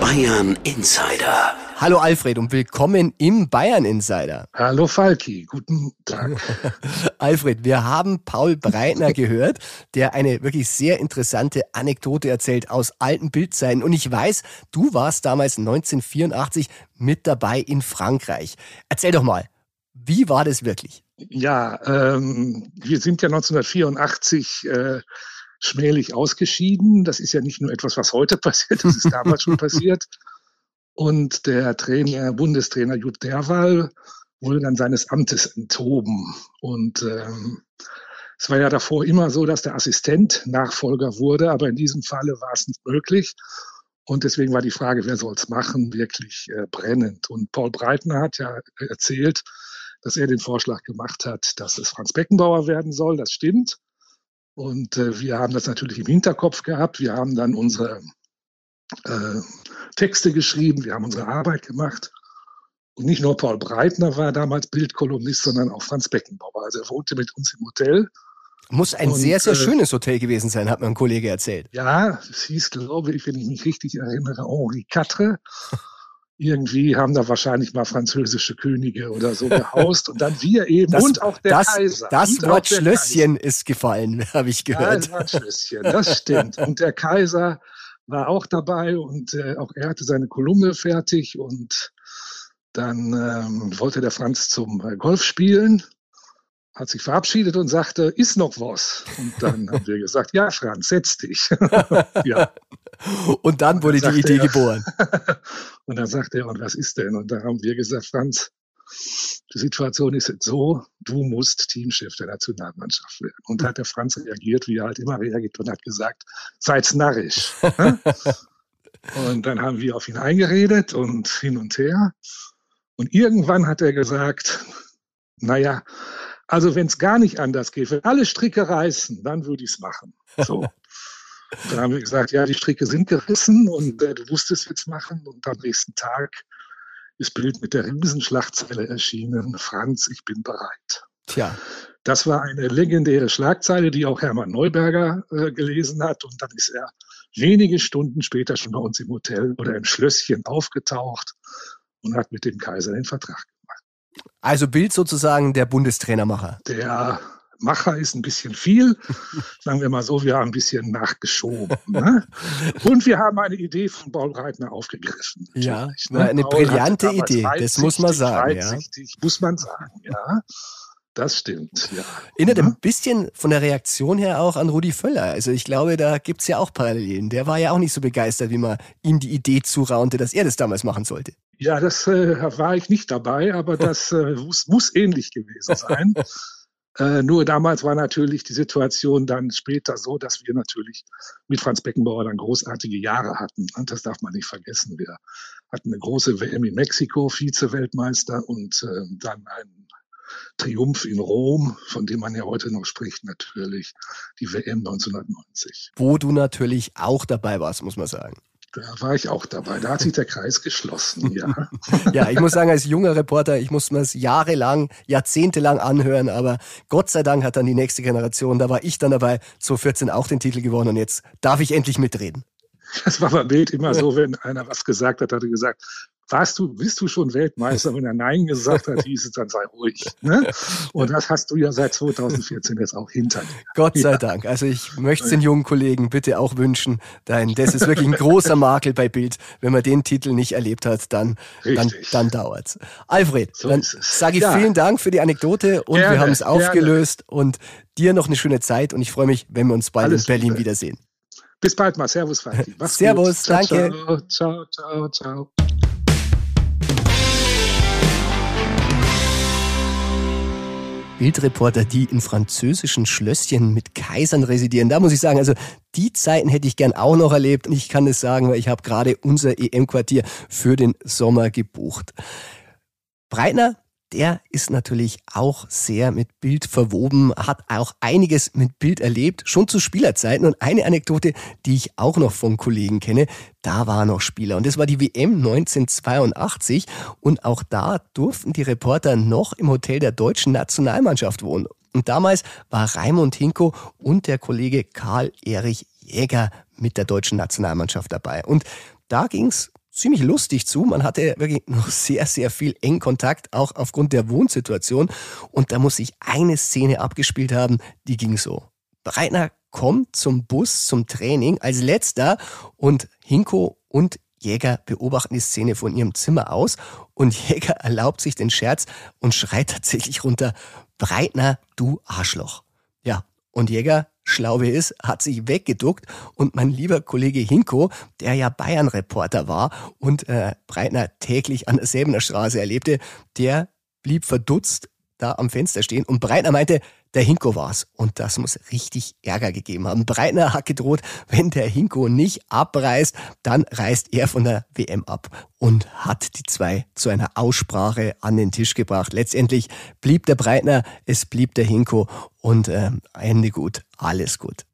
Bayern Insider. Hallo Alfred und willkommen im Bayern Insider. Hallo Falki, guten Tag. Alfred, wir haben Paul Breitner gehört, der eine wirklich sehr interessante Anekdote erzählt aus alten Bildzeiten. Und ich weiß, du warst damals 1984 mit dabei in Frankreich. Erzähl doch mal, wie war das wirklich? Ja, ähm, wir sind ja 1984 äh, schmählich ausgeschieden. Das ist ja nicht nur etwas, was heute passiert, das ist damals schon passiert. Und der Trainer, Bundestrainer Jud Derwal wurde dann seines Amtes enthoben. Und ähm, es war ja davor immer so, dass der Assistent Nachfolger wurde, aber in diesem Falle war es nicht möglich. Und deswegen war die Frage, wer soll es machen, wirklich äh, brennend. Und Paul Breitner hat ja erzählt, dass er den Vorschlag gemacht hat, dass es Franz Beckenbauer werden soll. Das stimmt. Und äh, wir haben das natürlich im Hinterkopf gehabt. Wir haben dann unsere äh, Texte geschrieben, wir haben unsere Arbeit gemacht. Und nicht nur Paul Breitner war damals Bildkolumnist, sondern auch Franz Beckenbauer. Also er wohnte mit uns im Hotel. Muss ein Und, sehr, sehr äh, schönes Hotel gewesen sein, hat mir ein Kollege erzählt. Ja, es hieß, glaube ich, wenn ich mich richtig erinnere, Henri IV. Irgendwie haben da wahrscheinlich mal französische Könige oder so gehaust und dann wir eben Das, und auch der das, Kaiser. das Wort Schlösschen ist gefallen, habe ich gehört. war ein Schlösschen, das stimmt. Und der Kaiser war auch dabei und äh, auch er hatte seine Kolumne fertig und dann ähm, wollte der Franz zum äh, Golf spielen, hat sich verabschiedet und sagte, ist noch was? Und dann haben wir gesagt, ja, Franz, setz dich. ja. Und dann wurde die sagte Idee er- geboren. Und dann sagte er, und was ist denn? Und da haben wir gesagt, Franz, die Situation ist jetzt so, du musst Teamchef der Nationalmannschaft werden. Und da hat der Franz reagiert, wie er halt immer reagiert und hat gesagt, seid's narrisch. ne? und dann haben wir auf ihn eingeredet und hin und her. Und irgendwann hat er gesagt, naja, also wenn es gar nicht anders geht, wenn alle Stricke reißen, dann würde ich es machen. So. Da haben wir gesagt, ja, die Stricke sind gerissen und äh, du musst es jetzt machen. Und am nächsten Tag ist Bild mit der Riesenschlagzeile erschienen. Franz, ich bin bereit. Tja, Das war eine legendäre Schlagzeile, die auch Hermann Neuberger äh, gelesen hat. Und dann ist er wenige Stunden später schon bei uns im Hotel oder im Schlösschen aufgetaucht und hat mit dem Kaiser den Vertrag gemacht. also Bild sozusagen der Bundestrainermacher. Der Macher ist ein bisschen viel. Sagen wir mal so, wir haben ein bisschen nachgeschoben. Ne? Und wir haben eine Idee von Paul Breitner aufgegriffen. Ja, war eine Paul brillante Idee, das muss man sagen, ja. muss man sagen, ja. Das stimmt, ja. Erinnert Ja. ein bisschen von der Reaktion her auch an Rudi Völler. Also ich glaube, da gibt's ja auch Parallelen. Der war ja auch nicht so begeistert, wie man ihm die Idee zuraunte, dass er das damals machen sollte. Ja, das äh, war ich nicht dabei, aber das äh, muss, muss ähnlich gewesen sein. Äh, nur damals war natürlich die Situation dann später so, dass wir natürlich mit Franz Beckenbauer dann großartige Jahre hatten. Und das darf man nicht vergessen. Wir hatten eine große WM in Mexiko, Vize-Weltmeister und äh, dann einen Triumph in Rom, von dem man ja heute noch spricht, natürlich die WM 1990. Wo du natürlich auch dabei warst, muss man sagen. Da war ich auch dabei. Da hat sich der Kreis geschlossen, ja. Ja, ich muss sagen, als junger Reporter, ich musste mir es jahrelang, jahrzehntelang anhören, aber Gott sei Dank hat dann die nächste Generation, da war ich dann dabei, 2014 auch den Titel gewonnen und jetzt darf ich endlich mitreden. Das war bei Bild immer so, wenn einer was gesagt hat, hat er gesagt, warst du, bist du schon Weltmeister? Wenn er Nein gesagt hat, hieß es dann sei ruhig. Ne? Und das hast du ja seit 2014 jetzt auch hinter dir. Gott sei Ja. Dank. Also ich möchte es den jungen Kollegen bitte auch wünschen, denn das ist wirklich ein großer Makel bei Bild. Wenn man den Titel nicht erlebt hat, dann, dann, dann dauert's. Alfred, So dann es. sage ich Ja. vielen Dank für die Anekdote und Gerne, wir haben es gerne. aufgelöst und dir noch eine schöne Zeit und ich freue mich, wenn wir uns bald Alles in Berlin Liebe. wiedersehen. Bis bald mal. Servus. Mach's Servus, gut. Danke. Ciao, ciao, ciao, ciao. Bildreporter, die in französischen Schlösschen mit Kaisern residieren. Da muss ich sagen, also die Zeiten hätte ich gern auch noch erlebt. Und ich kann es sagen, weil ich habe gerade unser EM-Quartier für den Sommer gebucht. Breitner, der ist natürlich auch sehr mit Bild verwoben, hat auch einiges mit Bild erlebt, schon zu Spielerzeiten. Und eine Anekdote, die ich auch noch vom Kollegen kenne, da war noch Spieler. Und das war die WM 1982. Und auch da durften die Reporter noch im Hotel der deutschen Nationalmannschaft wohnen. Und damals war Raimund Hinko und der Kollege Karl-Erich Jäger mit der deutschen Nationalmannschaft dabei. Und da ging's ziemlich lustig zu. Man hatte wirklich noch sehr, sehr viel eng Kontakt, auch aufgrund der Wohnsituation. Und da muss ich eine Szene abgespielt haben, die ging so. Breitner kommt zum Bus, zum Training als letzter und Hinko und Jäger beobachten die Szene von ihrem Zimmer aus und Jäger erlaubt sich den Scherz und schreit tatsächlich runter, Breitner, du Arschloch. Ja, und Jäger, schlau wie er ist, hat sich weggeduckt. Und mein lieber Kollege Hinko, der ja Bayern-Reporter war und äh, Breitner täglich an der Säbener Straße erlebte, der blieb verdutzt da am Fenster stehen und Breitner meinte, der Hinko war's. Und das muss richtig Ärger gegeben haben. Breitner hat gedroht, wenn der Hinko nicht abreißt, dann reißt er von der WM ab und hat die zwei zu einer Aussprache an den Tisch gebracht. Letztendlich blieb der Breitner, es blieb der Hinko und ähm, Ende gut, alles gut.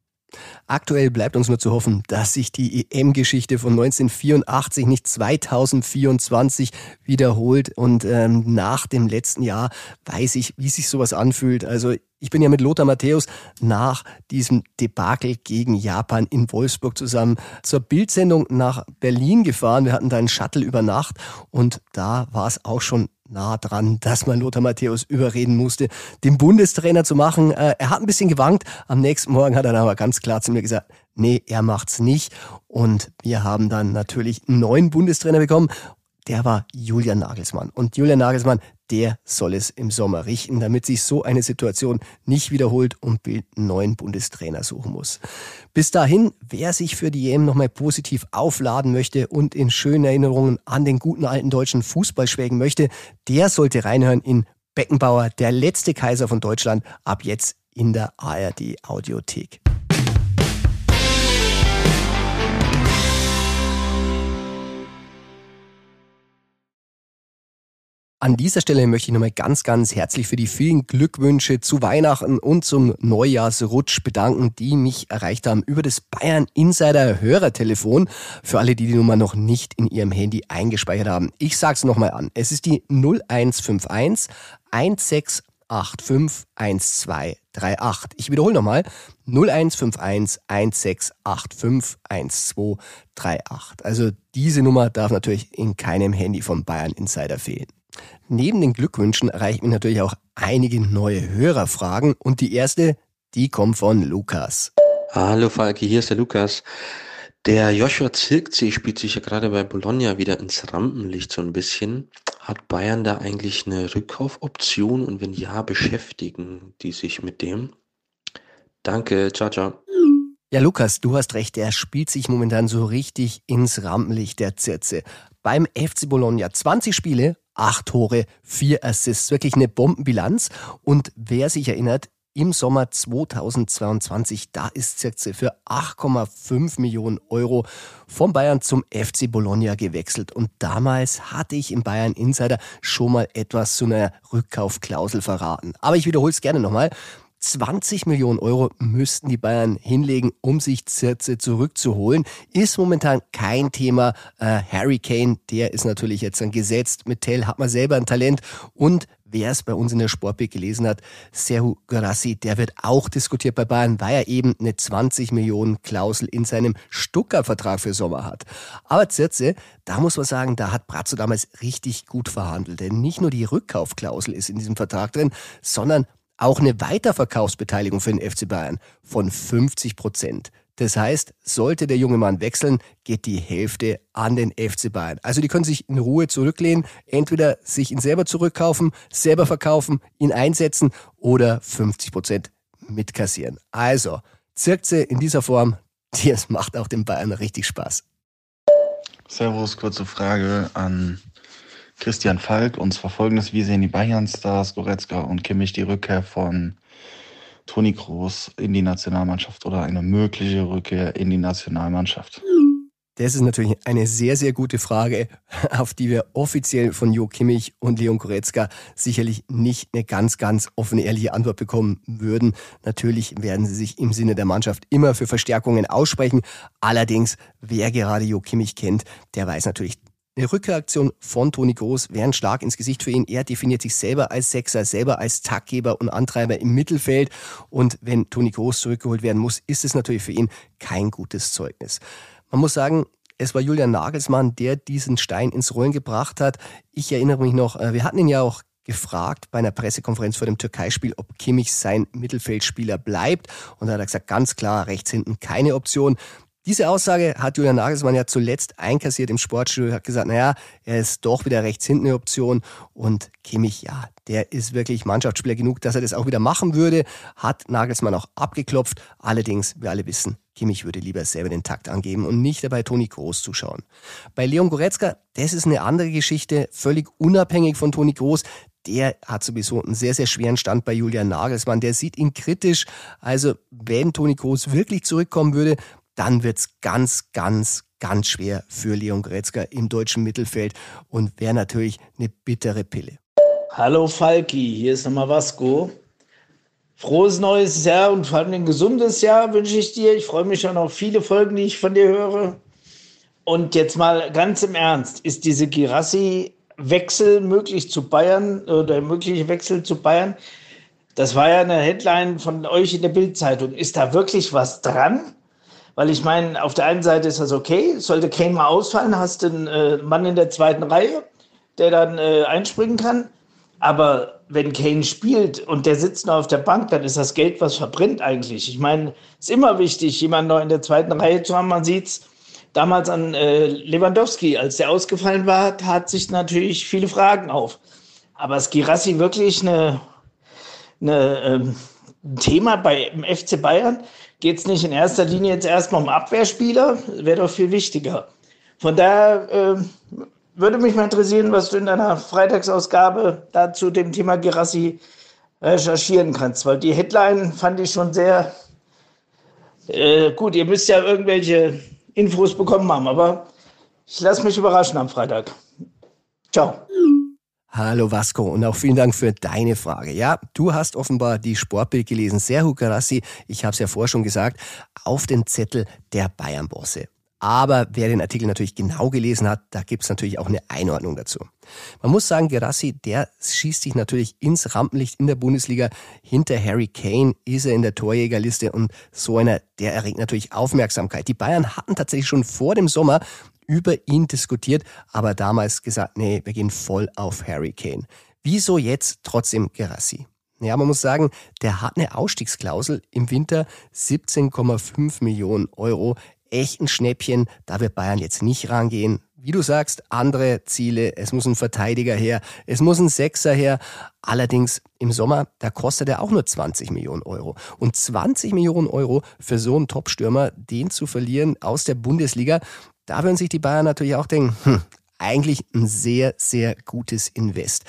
Aktuell bleibt uns nur zu hoffen, dass sich die EM-Geschichte von 1984 nicht 2024 wiederholt. Und ähm, nach dem letzten Jahr weiß ich, wie sich sowas anfühlt. Also ich bin ja mit Lothar Matthäus nach diesem Debakel gegen Japan in Wolfsburg zusammen zur Bildsendung nach Berlin gefahren. Wir hatten da einen Shuttle über Nacht und da war es auch schon nah dran, dass man Lothar Matthäus überreden musste, den Bundestrainer zu machen. Äh, er hat ein bisschen gewankt. Am nächsten Morgen hat er dann aber ganz klar zu mir gesagt, nee, er macht's nicht. Und wir haben dann natürlich einen neuen Bundestrainer bekommen. Der war Julian Nagelsmann. Und Julian Nagelsmann, der soll es im Sommer richten, damit sich so eine Situation nicht wiederholt und Bild einen neuen Bundestrainer suchen muss. Bis dahin, wer sich für die EM nochmal positiv aufladen möchte und in schönen Erinnerungen an den guten alten deutschen Fußball schwelgen möchte, der sollte reinhören in Beckenbauer, der letzte Kaiser von Deutschland, ab jetzt in der ARD Audiothek. An dieser Stelle möchte ich nochmal ganz, ganz herzlich für die vielen Glückwünsche zu Weihnachten und zum Neujahrsrutsch bedanken, die mich erreicht haben über das Bayern Insider Hörertelefon. Für alle, die die Nummer noch nicht in ihrem Handy eingespeichert haben. Ich sag's nochmal an. Es ist die 0151 1685 1238. Ich wiederhole nochmal. 0151 1685 1238. Also diese Nummer darf natürlich in keinem Handy vom Bayern Insider fehlen. Neben den Glückwünschen erreichen mich natürlich auch einige neue Hörerfragen und die erste, die kommt von Lukas. Hallo Falki, hier ist der Lukas. Der Joshua Zirkzee spielt sich ja gerade bei Bologna wieder ins Rampenlicht so ein bisschen. Hat Bayern da eigentlich eine Rückkaufoption und wenn ja, beschäftigen die sich mit dem? Danke, ciao, ciao. Ja, Lukas, du hast recht, der spielt sich momentan so richtig ins Rampenlicht der Zirze. Beim FC Bologna 20 Spiele, acht Tore, vier Assists. Wirklich eine Bombenbilanz. Und wer sich erinnert, im Sommer 2022, da ist Zirkze für 8,5 Millionen Euro vom Bayern zum FC Bologna gewechselt. Und damals hatte ich im Bayern Insider schon mal etwas zu einer Rückkaufklausel verraten. Aber ich wiederhole es gerne nochmal. 20 Millionen Euro müssten die Bayern hinlegen, um sich Zirze zurückzuholen. Ist momentan kein Thema. Äh, Harry Kane, der ist natürlich jetzt dann gesetzt. Mit Tell hat man selber ein Talent. Und wer es bei uns in der Sportbild gelesen hat, Serhu Garassi, der wird auch diskutiert bei Bayern, weil er eben eine 20 Millionen Klausel in seinem Stuttgart-Vertrag für Sommer hat. Aber Zirze, da muss man sagen, da hat Brazzo damals richtig gut verhandelt. Denn nicht nur die Rückkaufklausel ist in diesem Vertrag drin, sondern auch eine Weiterverkaufsbeteiligung für den FC Bayern von 50 Prozent. Das heißt, sollte der junge Mann wechseln, geht die Hälfte an den FC Bayern. Also die können sich in Ruhe zurücklehnen, entweder sich ihn selber zurückkaufen, selber verkaufen, ihn einsetzen oder 50 Prozent mitkassieren. Also, Zirkze in dieser Form, das macht auch den Bayern richtig Spaß. Servus, kurze Frage an Christian Falk. Und zwar folgendes, wie sehen die Bayern-Stars Goretzka und Kimmich die Rückkehr von Toni Kroos in die Nationalmannschaft oder eine mögliche Rückkehr in die Nationalmannschaft? Das ist natürlich eine sehr, sehr gute Frage, auf die wir offiziell von Jo Kimmich und Leon Goretzka sicherlich nicht eine ganz, ganz offene, ehrliche Antwort bekommen würden. Natürlich werden sie sich im Sinne der Mannschaft immer für Verstärkungen aussprechen. Allerdings, wer gerade Jo Kimmich kennt, der weiß natürlich, eine Rückreaktion von Toni Groß wäre ein Schlag ins Gesicht für ihn. Er definiert sich selber als Sechser, selber als Taktgeber und Antreiber im Mittelfeld. Und wenn Toni Groß zurückgeholt werden muss, ist es natürlich für ihn kein gutes Zeugnis. Man muss sagen, es war Julian Nagelsmann, der diesen Stein ins Rollen gebracht hat. Ich erinnere mich noch, äh, wir hatten ihn ja auch gefragt bei einer Pressekonferenz vor dem Türkeispiel, ob Kimmich sein Mittelfeldspieler bleibt. Und da hat er gesagt, ganz klar, rechts hinten keine Option. Diese Aussage hat Julian Nagelsmann ja zuletzt einkassiert im Sportstudio, hat gesagt, naja, er ist doch wieder rechts hinten eine Option und Kimmich, ja, der ist wirklich Mannschaftsspieler genug, dass er das auch wieder machen würde, hat Nagelsmann auch abgeklopft. Allerdings, wir alle wissen, Kimmich würde lieber selber den Takt angeben und nicht dabei Toni Groß zuschauen. Bei Leon Goretzka, das ist eine andere Geschichte, völlig unabhängig von Toni Groß. Der hat sowieso einen sehr, sehr schweren Stand bei Julian Nagelsmann. Der sieht ihn kritisch. Also, wenn Toni Groß wirklich zurückkommen würde, dann wird's ganz, ganz, ganz schwer für Leon Goretzka im deutschen Mittelfeld und wäre natürlich eine bittere Pille. Hallo Falki, hier ist nochmal Vasco. frohes neues Jahr und vor allem ein gesundes Jahr wünsche ich dir. Ich freue mich schon auf viele Folgen, die ich von dir höre. Und jetzt mal ganz im Ernst, ist diese Girassi-Wechsel möglich zu Bayern oder mögliche Wechsel zu Bayern? Das war ja eine Headline von euch in der Bildzeitung. Ist da wirklich was dran? Weil ich meine, auf der einen Seite ist das okay, sollte Kane mal ausfallen, hast du einen äh, Mann in der zweiten Reihe, der dann äh, einspringen kann. Aber wenn Kane spielt und der sitzt nur auf der Bank, dann ist das Geld, was verbrennt eigentlich. Ich meine, es ist immer wichtig, jemanden noch in der zweiten Reihe zu haben. Man sieht es damals an äh, Lewandowski, als der ausgefallen war, tat sich natürlich viele Fragen auf. Aber ist Girassi wirklich eine, eine, ähm, ein Thema bei im FC Bayern? Geht es nicht in erster Linie jetzt erstmal um Abwehrspieler? Wäre doch viel wichtiger. Von daher äh, würde mich mal interessieren, was du in deiner Freitagsausgabe dazu dem Thema Gerassi recherchieren kannst, weil die Headline fand ich schon sehr äh, gut. Ihr müsst ja irgendwelche Infos bekommen haben, aber ich lasse mich überraschen am Freitag. Ciao. Hallo Vasco und auch vielen Dank für deine Frage. Ja, du hast offenbar die Sportbild gelesen. Serhu Garassi, ich habe es ja vorher schon gesagt, auf den Zettel der Bayern-Bosse. Aber wer den Artikel natürlich genau gelesen hat, da gibt's natürlich auch eine Einordnung dazu. Man muss sagen, Gerassi, der schießt sich natürlich ins Rampenlicht in der Bundesliga. Hinter Harry Kane ist er in der Torjägerliste und so einer, der erregt natürlich Aufmerksamkeit. Die Bayern hatten tatsächlich schon vor dem Sommer über ihn diskutiert, aber damals gesagt, nee, wir gehen voll auf Harry Kane. Wieso jetzt trotzdem Gerassi? Ja, man muss sagen, der hat eine Ausstiegsklausel im Winter 17,5 Millionen Euro echt ein Schnäppchen. Da wird Bayern jetzt nicht rangehen. Wie du sagst, andere Ziele. Es muss ein Verteidiger her. Es muss ein Sechser her. Allerdings im Sommer, da kostet er auch nur 20 Millionen Euro. Und 20 Millionen Euro für so einen Topstürmer, den zu verlieren aus der Bundesliga, da würden sich die Bayern natürlich auch denken, hm, eigentlich ein sehr, sehr gutes Invest.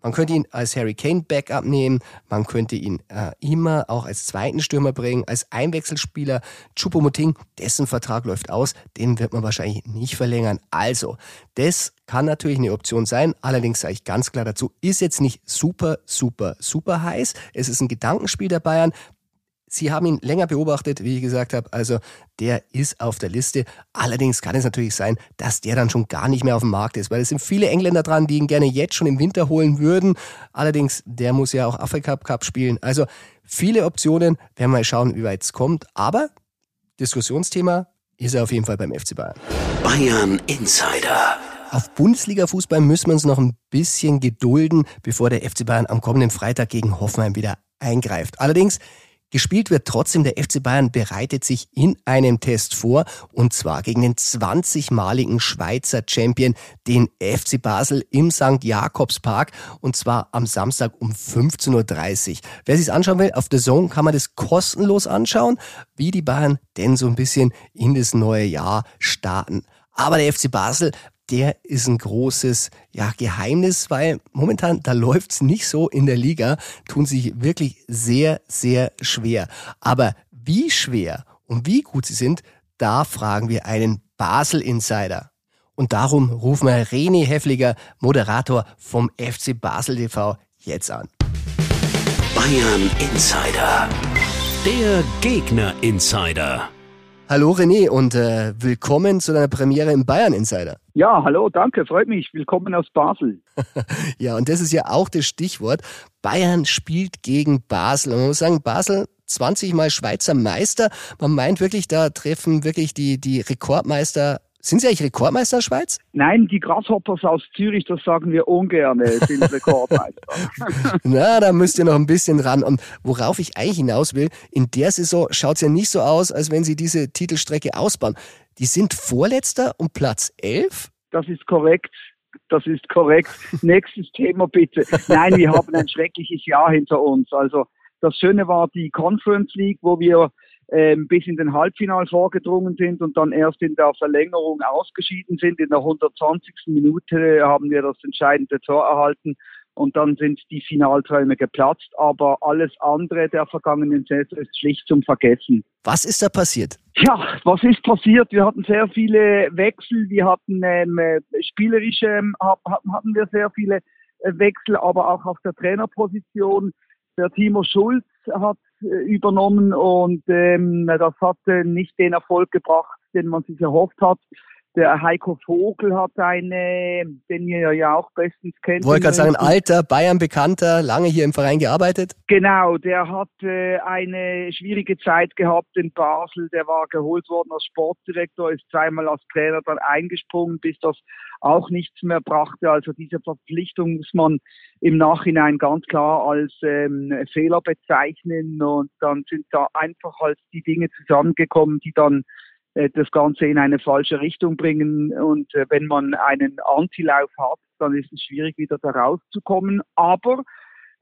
Man könnte ihn als Harry Kane Backup nehmen, man könnte ihn äh, immer auch als zweiten Stürmer bringen, als Einwechselspieler. Choupo-Moting, dessen Vertrag läuft aus, den wird man wahrscheinlich nicht verlängern. Also, das kann natürlich eine Option sein. Allerdings sage ich ganz klar dazu, ist jetzt nicht super, super, super heiß. Es ist ein Gedankenspiel der Bayern. Sie haben ihn länger beobachtet, wie ich gesagt habe. Also der ist auf der Liste. Allerdings kann es natürlich sein, dass der dann schon gar nicht mehr auf dem Markt ist, weil es sind viele Engländer dran, die ihn gerne jetzt schon im Winter holen würden. Allerdings, der muss ja auch Afrika Cup spielen. Also viele Optionen. Werden wir mal schauen, wie weit es kommt. Aber Diskussionsthema ist er auf jeden Fall beim FC Bayern. Bayern Insider. Auf Bundesliga-Fußball müssen wir uns noch ein bisschen gedulden, bevor der FC Bayern am kommenden Freitag gegen Hoffenheim wieder eingreift. Allerdings Gespielt wird trotzdem der FC Bayern bereitet sich in einem Test vor und zwar gegen den 20-maligen Schweizer Champion, den FC Basel im St. Jakobspark und zwar am Samstag um 15.30 Uhr. Wer sich anschauen will, auf der Zone kann man das kostenlos anschauen, wie die Bayern denn so ein bisschen in das neue Jahr starten. Aber der FC Basel der ist ein großes ja, Geheimnis, weil momentan da läuft's nicht so in der Liga, tun sich wirklich sehr, sehr schwer. Aber wie schwer und wie gut sie sind, da fragen wir einen Basel-Insider. Und darum rufen wir René Heffliger, Moderator vom FC Basel TV, jetzt an. Bayern Insider. Der Gegner Insider. Hallo René und äh, willkommen zu deiner Premiere im Bayern Insider. Ja, hallo, danke, freut mich. Willkommen aus Basel. ja, und das ist ja auch das Stichwort. Bayern spielt gegen Basel. Und man muss sagen, Basel 20 Mal Schweizer Meister. Man meint wirklich, da treffen wirklich die, die Rekordmeister sind Sie eigentlich Rekordmeister Schweiz? Nein, die Grasshoppers aus Zürich, das sagen wir ungern, sind Rekordmeister. Na, da müsst ihr noch ein bisschen ran. Und worauf ich eigentlich hinaus will, in der Saison schaut es ja nicht so aus, als wenn Sie diese Titelstrecke ausbauen. Die sind Vorletzter und Platz 11? Das ist korrekt. Das ist korrekt. Nächstes Thema bitte. Nein, wir haben ein schreckliches Jahr hinter uns. Also das Schöne war die Conference League, wo wir bis in den Halbfinal vorgedrungen sind und dann erst in der Verlängerung ausgeschieden sind. In der 120. Minute haben wir das entscheidende Tor erhalten und dann sind die Finalträume geplatzt. Aber alles andere der vergangenen Saison ist schlicht zum Vergessen. Was ist da passiert? Ja, was ist passiert? Wir hatten sehr viele Wechsel, wir hatten ähm, äh, spielerische, ähm, hatten wir sehr viele äh, Wechsel, aber auch auf der Trainerposition. Der Timo Schulz hat übernommen und ähm, das hat äh, nicht den Erfolg gebracht, den man sich erhofft hat. Der Heiko Vogel hat eine, den ihr ja auch bestens kennt. Wollte gerade sagen, alter Bayern-Bekannter, lange hier im Verein gearbeitet. Genau, der hat äh, eine schwierige Zeit gehabt in Basel. Der war geholt worden als Sportdirektor, ist zweimal als Trainer dann eingesprungen, bis das auch nichts mehr brachte. Also diese Verpflichtung muss man im Nachhinein ganz klar als ähm, Fehler bezeichnen und dann sind da einfach halt die Dinge zusammengekommen, die dann das Ganze in eine falsche Richtung bringen. Und äh, wenn man einen Antilauf hat, dann ist es schwierig, wieder da rauszukommen. Aber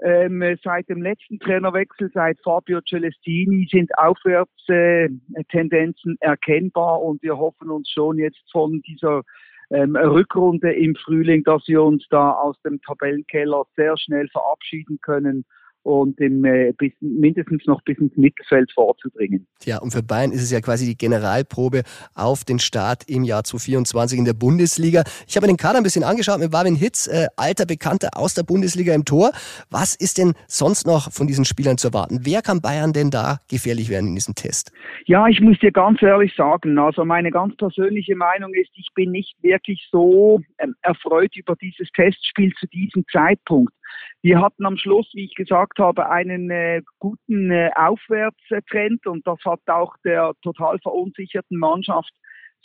ähm, seit dem letzten Trainerwechsel, seit Fabio Celestini, sind Aufwärtstendenzen äh, erkennbar und wir hoffen uns schon jetzt von dieser ähm, Rückrunde im Frühling, dass wir uns da aus dem Tabellenkeller sehr schnell verabschieden können und im, äh, bis, mindestens noch bis ins Mittelfeld vorzudringen. Ja, und für Bayern ist es ja quasi die Generalprobe auf den Start im Jahr 2024 in der Bundesliga. Ich habe mir den Kader ein bisschen angeschaut mit Marvin Hitz, äh, alter Bekannter aus der Bundesliga im Tor. Was ist denn sonst noch von diesen Spielern zu erwarten? Wer kann Bayern denn da gefährlich werden in diesem Test? Ja, ich muss dir ganz ehrlich sagen, also meine ganz persönliche Meinung ist, ich bin nicht wirklich so ähm, erfreut über dieses Testspiel zu diesem Zeitpunkt. Wir hatten am Schluss, wie ich gesagt habe, einen äh, guten äh, Aufwärtstrend und das hat auch der total verunsicherten Mannschaft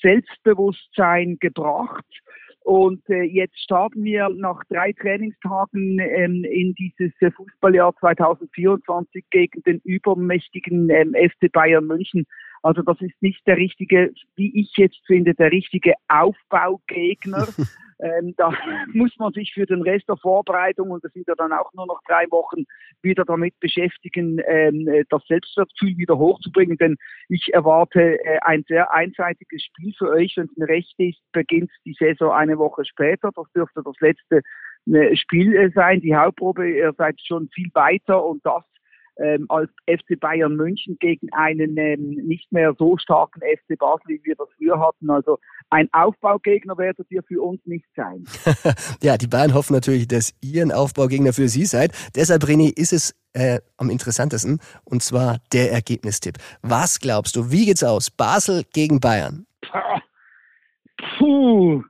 Selbstbewusstsein gebracht. Und äh, jetzt starten wir nach drei Trainingstagen ähm, in dieses äh, Fußballjahr 2024 gegen den übermächtigen ähm, FC Bayern München. Also das ist nicht der richtige, wie ich jetzt finde, der richtige Aufbaugegner. Ähm, da muss man sich für den Rest der Vorbereitung, und das sind ja dann auch nur noch drei Wochen, wieder damit beschäftigen, ähm, das Selbstwertgefühl wieder hochzubringen. Denn ich erwarte äh, ein sehr einseitiges Spiel für euch. Wenn es mir recht ist, beginnt die Saison eine Woche später. Das dürfte das letzte äh, Spiel äh, sein. Die Hauptprobe, ihr seid schon viel weiter und das ähm, als FC Bayern München gegen einen ähm, nicht mehr so starken FC Basel, wie wir das früher hatten. Also ein Aufbaugegner werdet ihr für uns nicht sein. ja, die Bayern hoffen natürlich, dass ihr ein Aufbaugegner für sie seid. Deshalb, René, ist es äh, am interessantesten und zwar der Ergebnistipp. Was glaubst du, wie geht's aus? Basel gegen Bayern? Puh,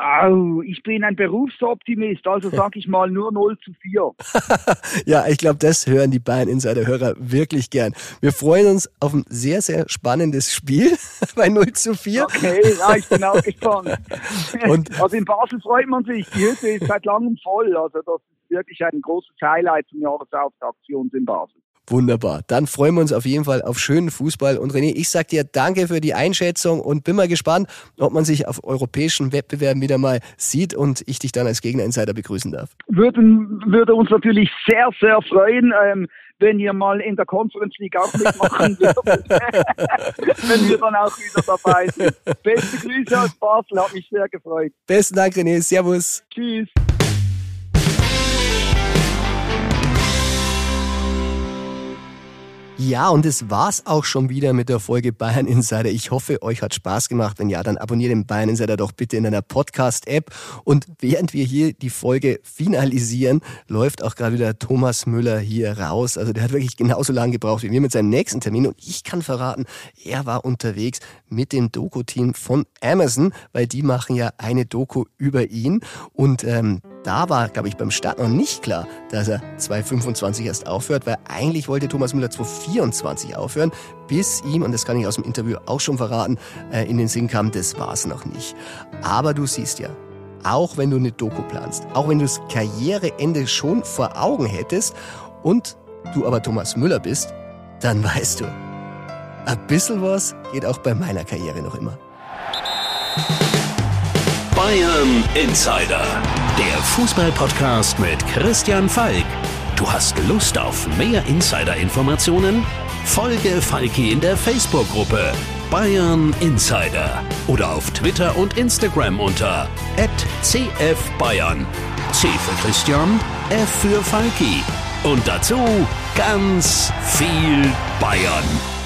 Au, ich bin ein Berufsoptimist, also sage ich mal nur 0 zu 4. ja, ich glaube, das hören die Bayern Insider-Hörer wirklich gern. Wir freuen uns auf ein sehr, sehr spannendes Spiel bei 0 zu 4. Okay, ja, ich bin auch gespannt. Also in Basel freut man sich, die Hütte ist seit langem voll, also das ist wirklich ein großes Highlight zum Jahresauftakt für uns in Basel. Wunderbar. Dann freuen wir uns auf jeden Fall auf schönen Fußball. Und René, ich sag dir danke für die Einschätzung und bin mal gespannt, ob man sich auf europäischen Wettbewerben wieder mal sieht und ich dich dann als Gegner-Insider begrüßen darf. Würden, würde uns natürlich sehr, sehr freuen. Ähm, wenn ihr mal in der Conference League auch mitmachen würdet, wenn wir dann auch wieder dabei sind. Beste Grüße aus Basel, hat mich sehr gefreut. Besten Dank, René. Servus. Tschüss. Ja, und es war's auch schon wieder mit der Folge Bayern Insider. Ich hoffe, euch hat Spaß gemacht. Wenn ja, dann abonniert den Bayern Insider doch bitte in einer Podcast-App. Und während wir hier die Folge finalisieren, läuft auch gerade wieder Thomas Müller hier raus. Also der hat wirklich genauso lange gebraucht wie wir mit seinem nächsten Termin. Und ich kann verraten, er war unterwegs mit dem Doku-Team von Amazon, weil die machen ja eine Doku über ihn. Und ähm, da war, glaube ich, beim Start noch nicht klar, dass er 2025 erst aufhört, weil eigentlich wollte Thomas Müller 2024 aufhören, bis ihm, und das kann ich aus dem Interview auch schon verraten, äh, in den Sinn kam, das war's noch nicht. Aber du siehst ja, auch wenn du eine Doku planst, auch wenn du das Karriereende schon vor Augen hättest und du aber Thomas Müller bist, dann weißt du, ein bisschen was geht auch bei meiner Karriere noch immer. Bayern Insider, der Fußballpodcast mit Christian Falk. Du hast Lust auf mehr Insider-Informationen? Folge Falki in der Facebook-Gruppe Bayern Insider oder auf Twitter und Instagram unter @cfbayern. C für Christian, F für Falki und dazu ganz viel Bayern.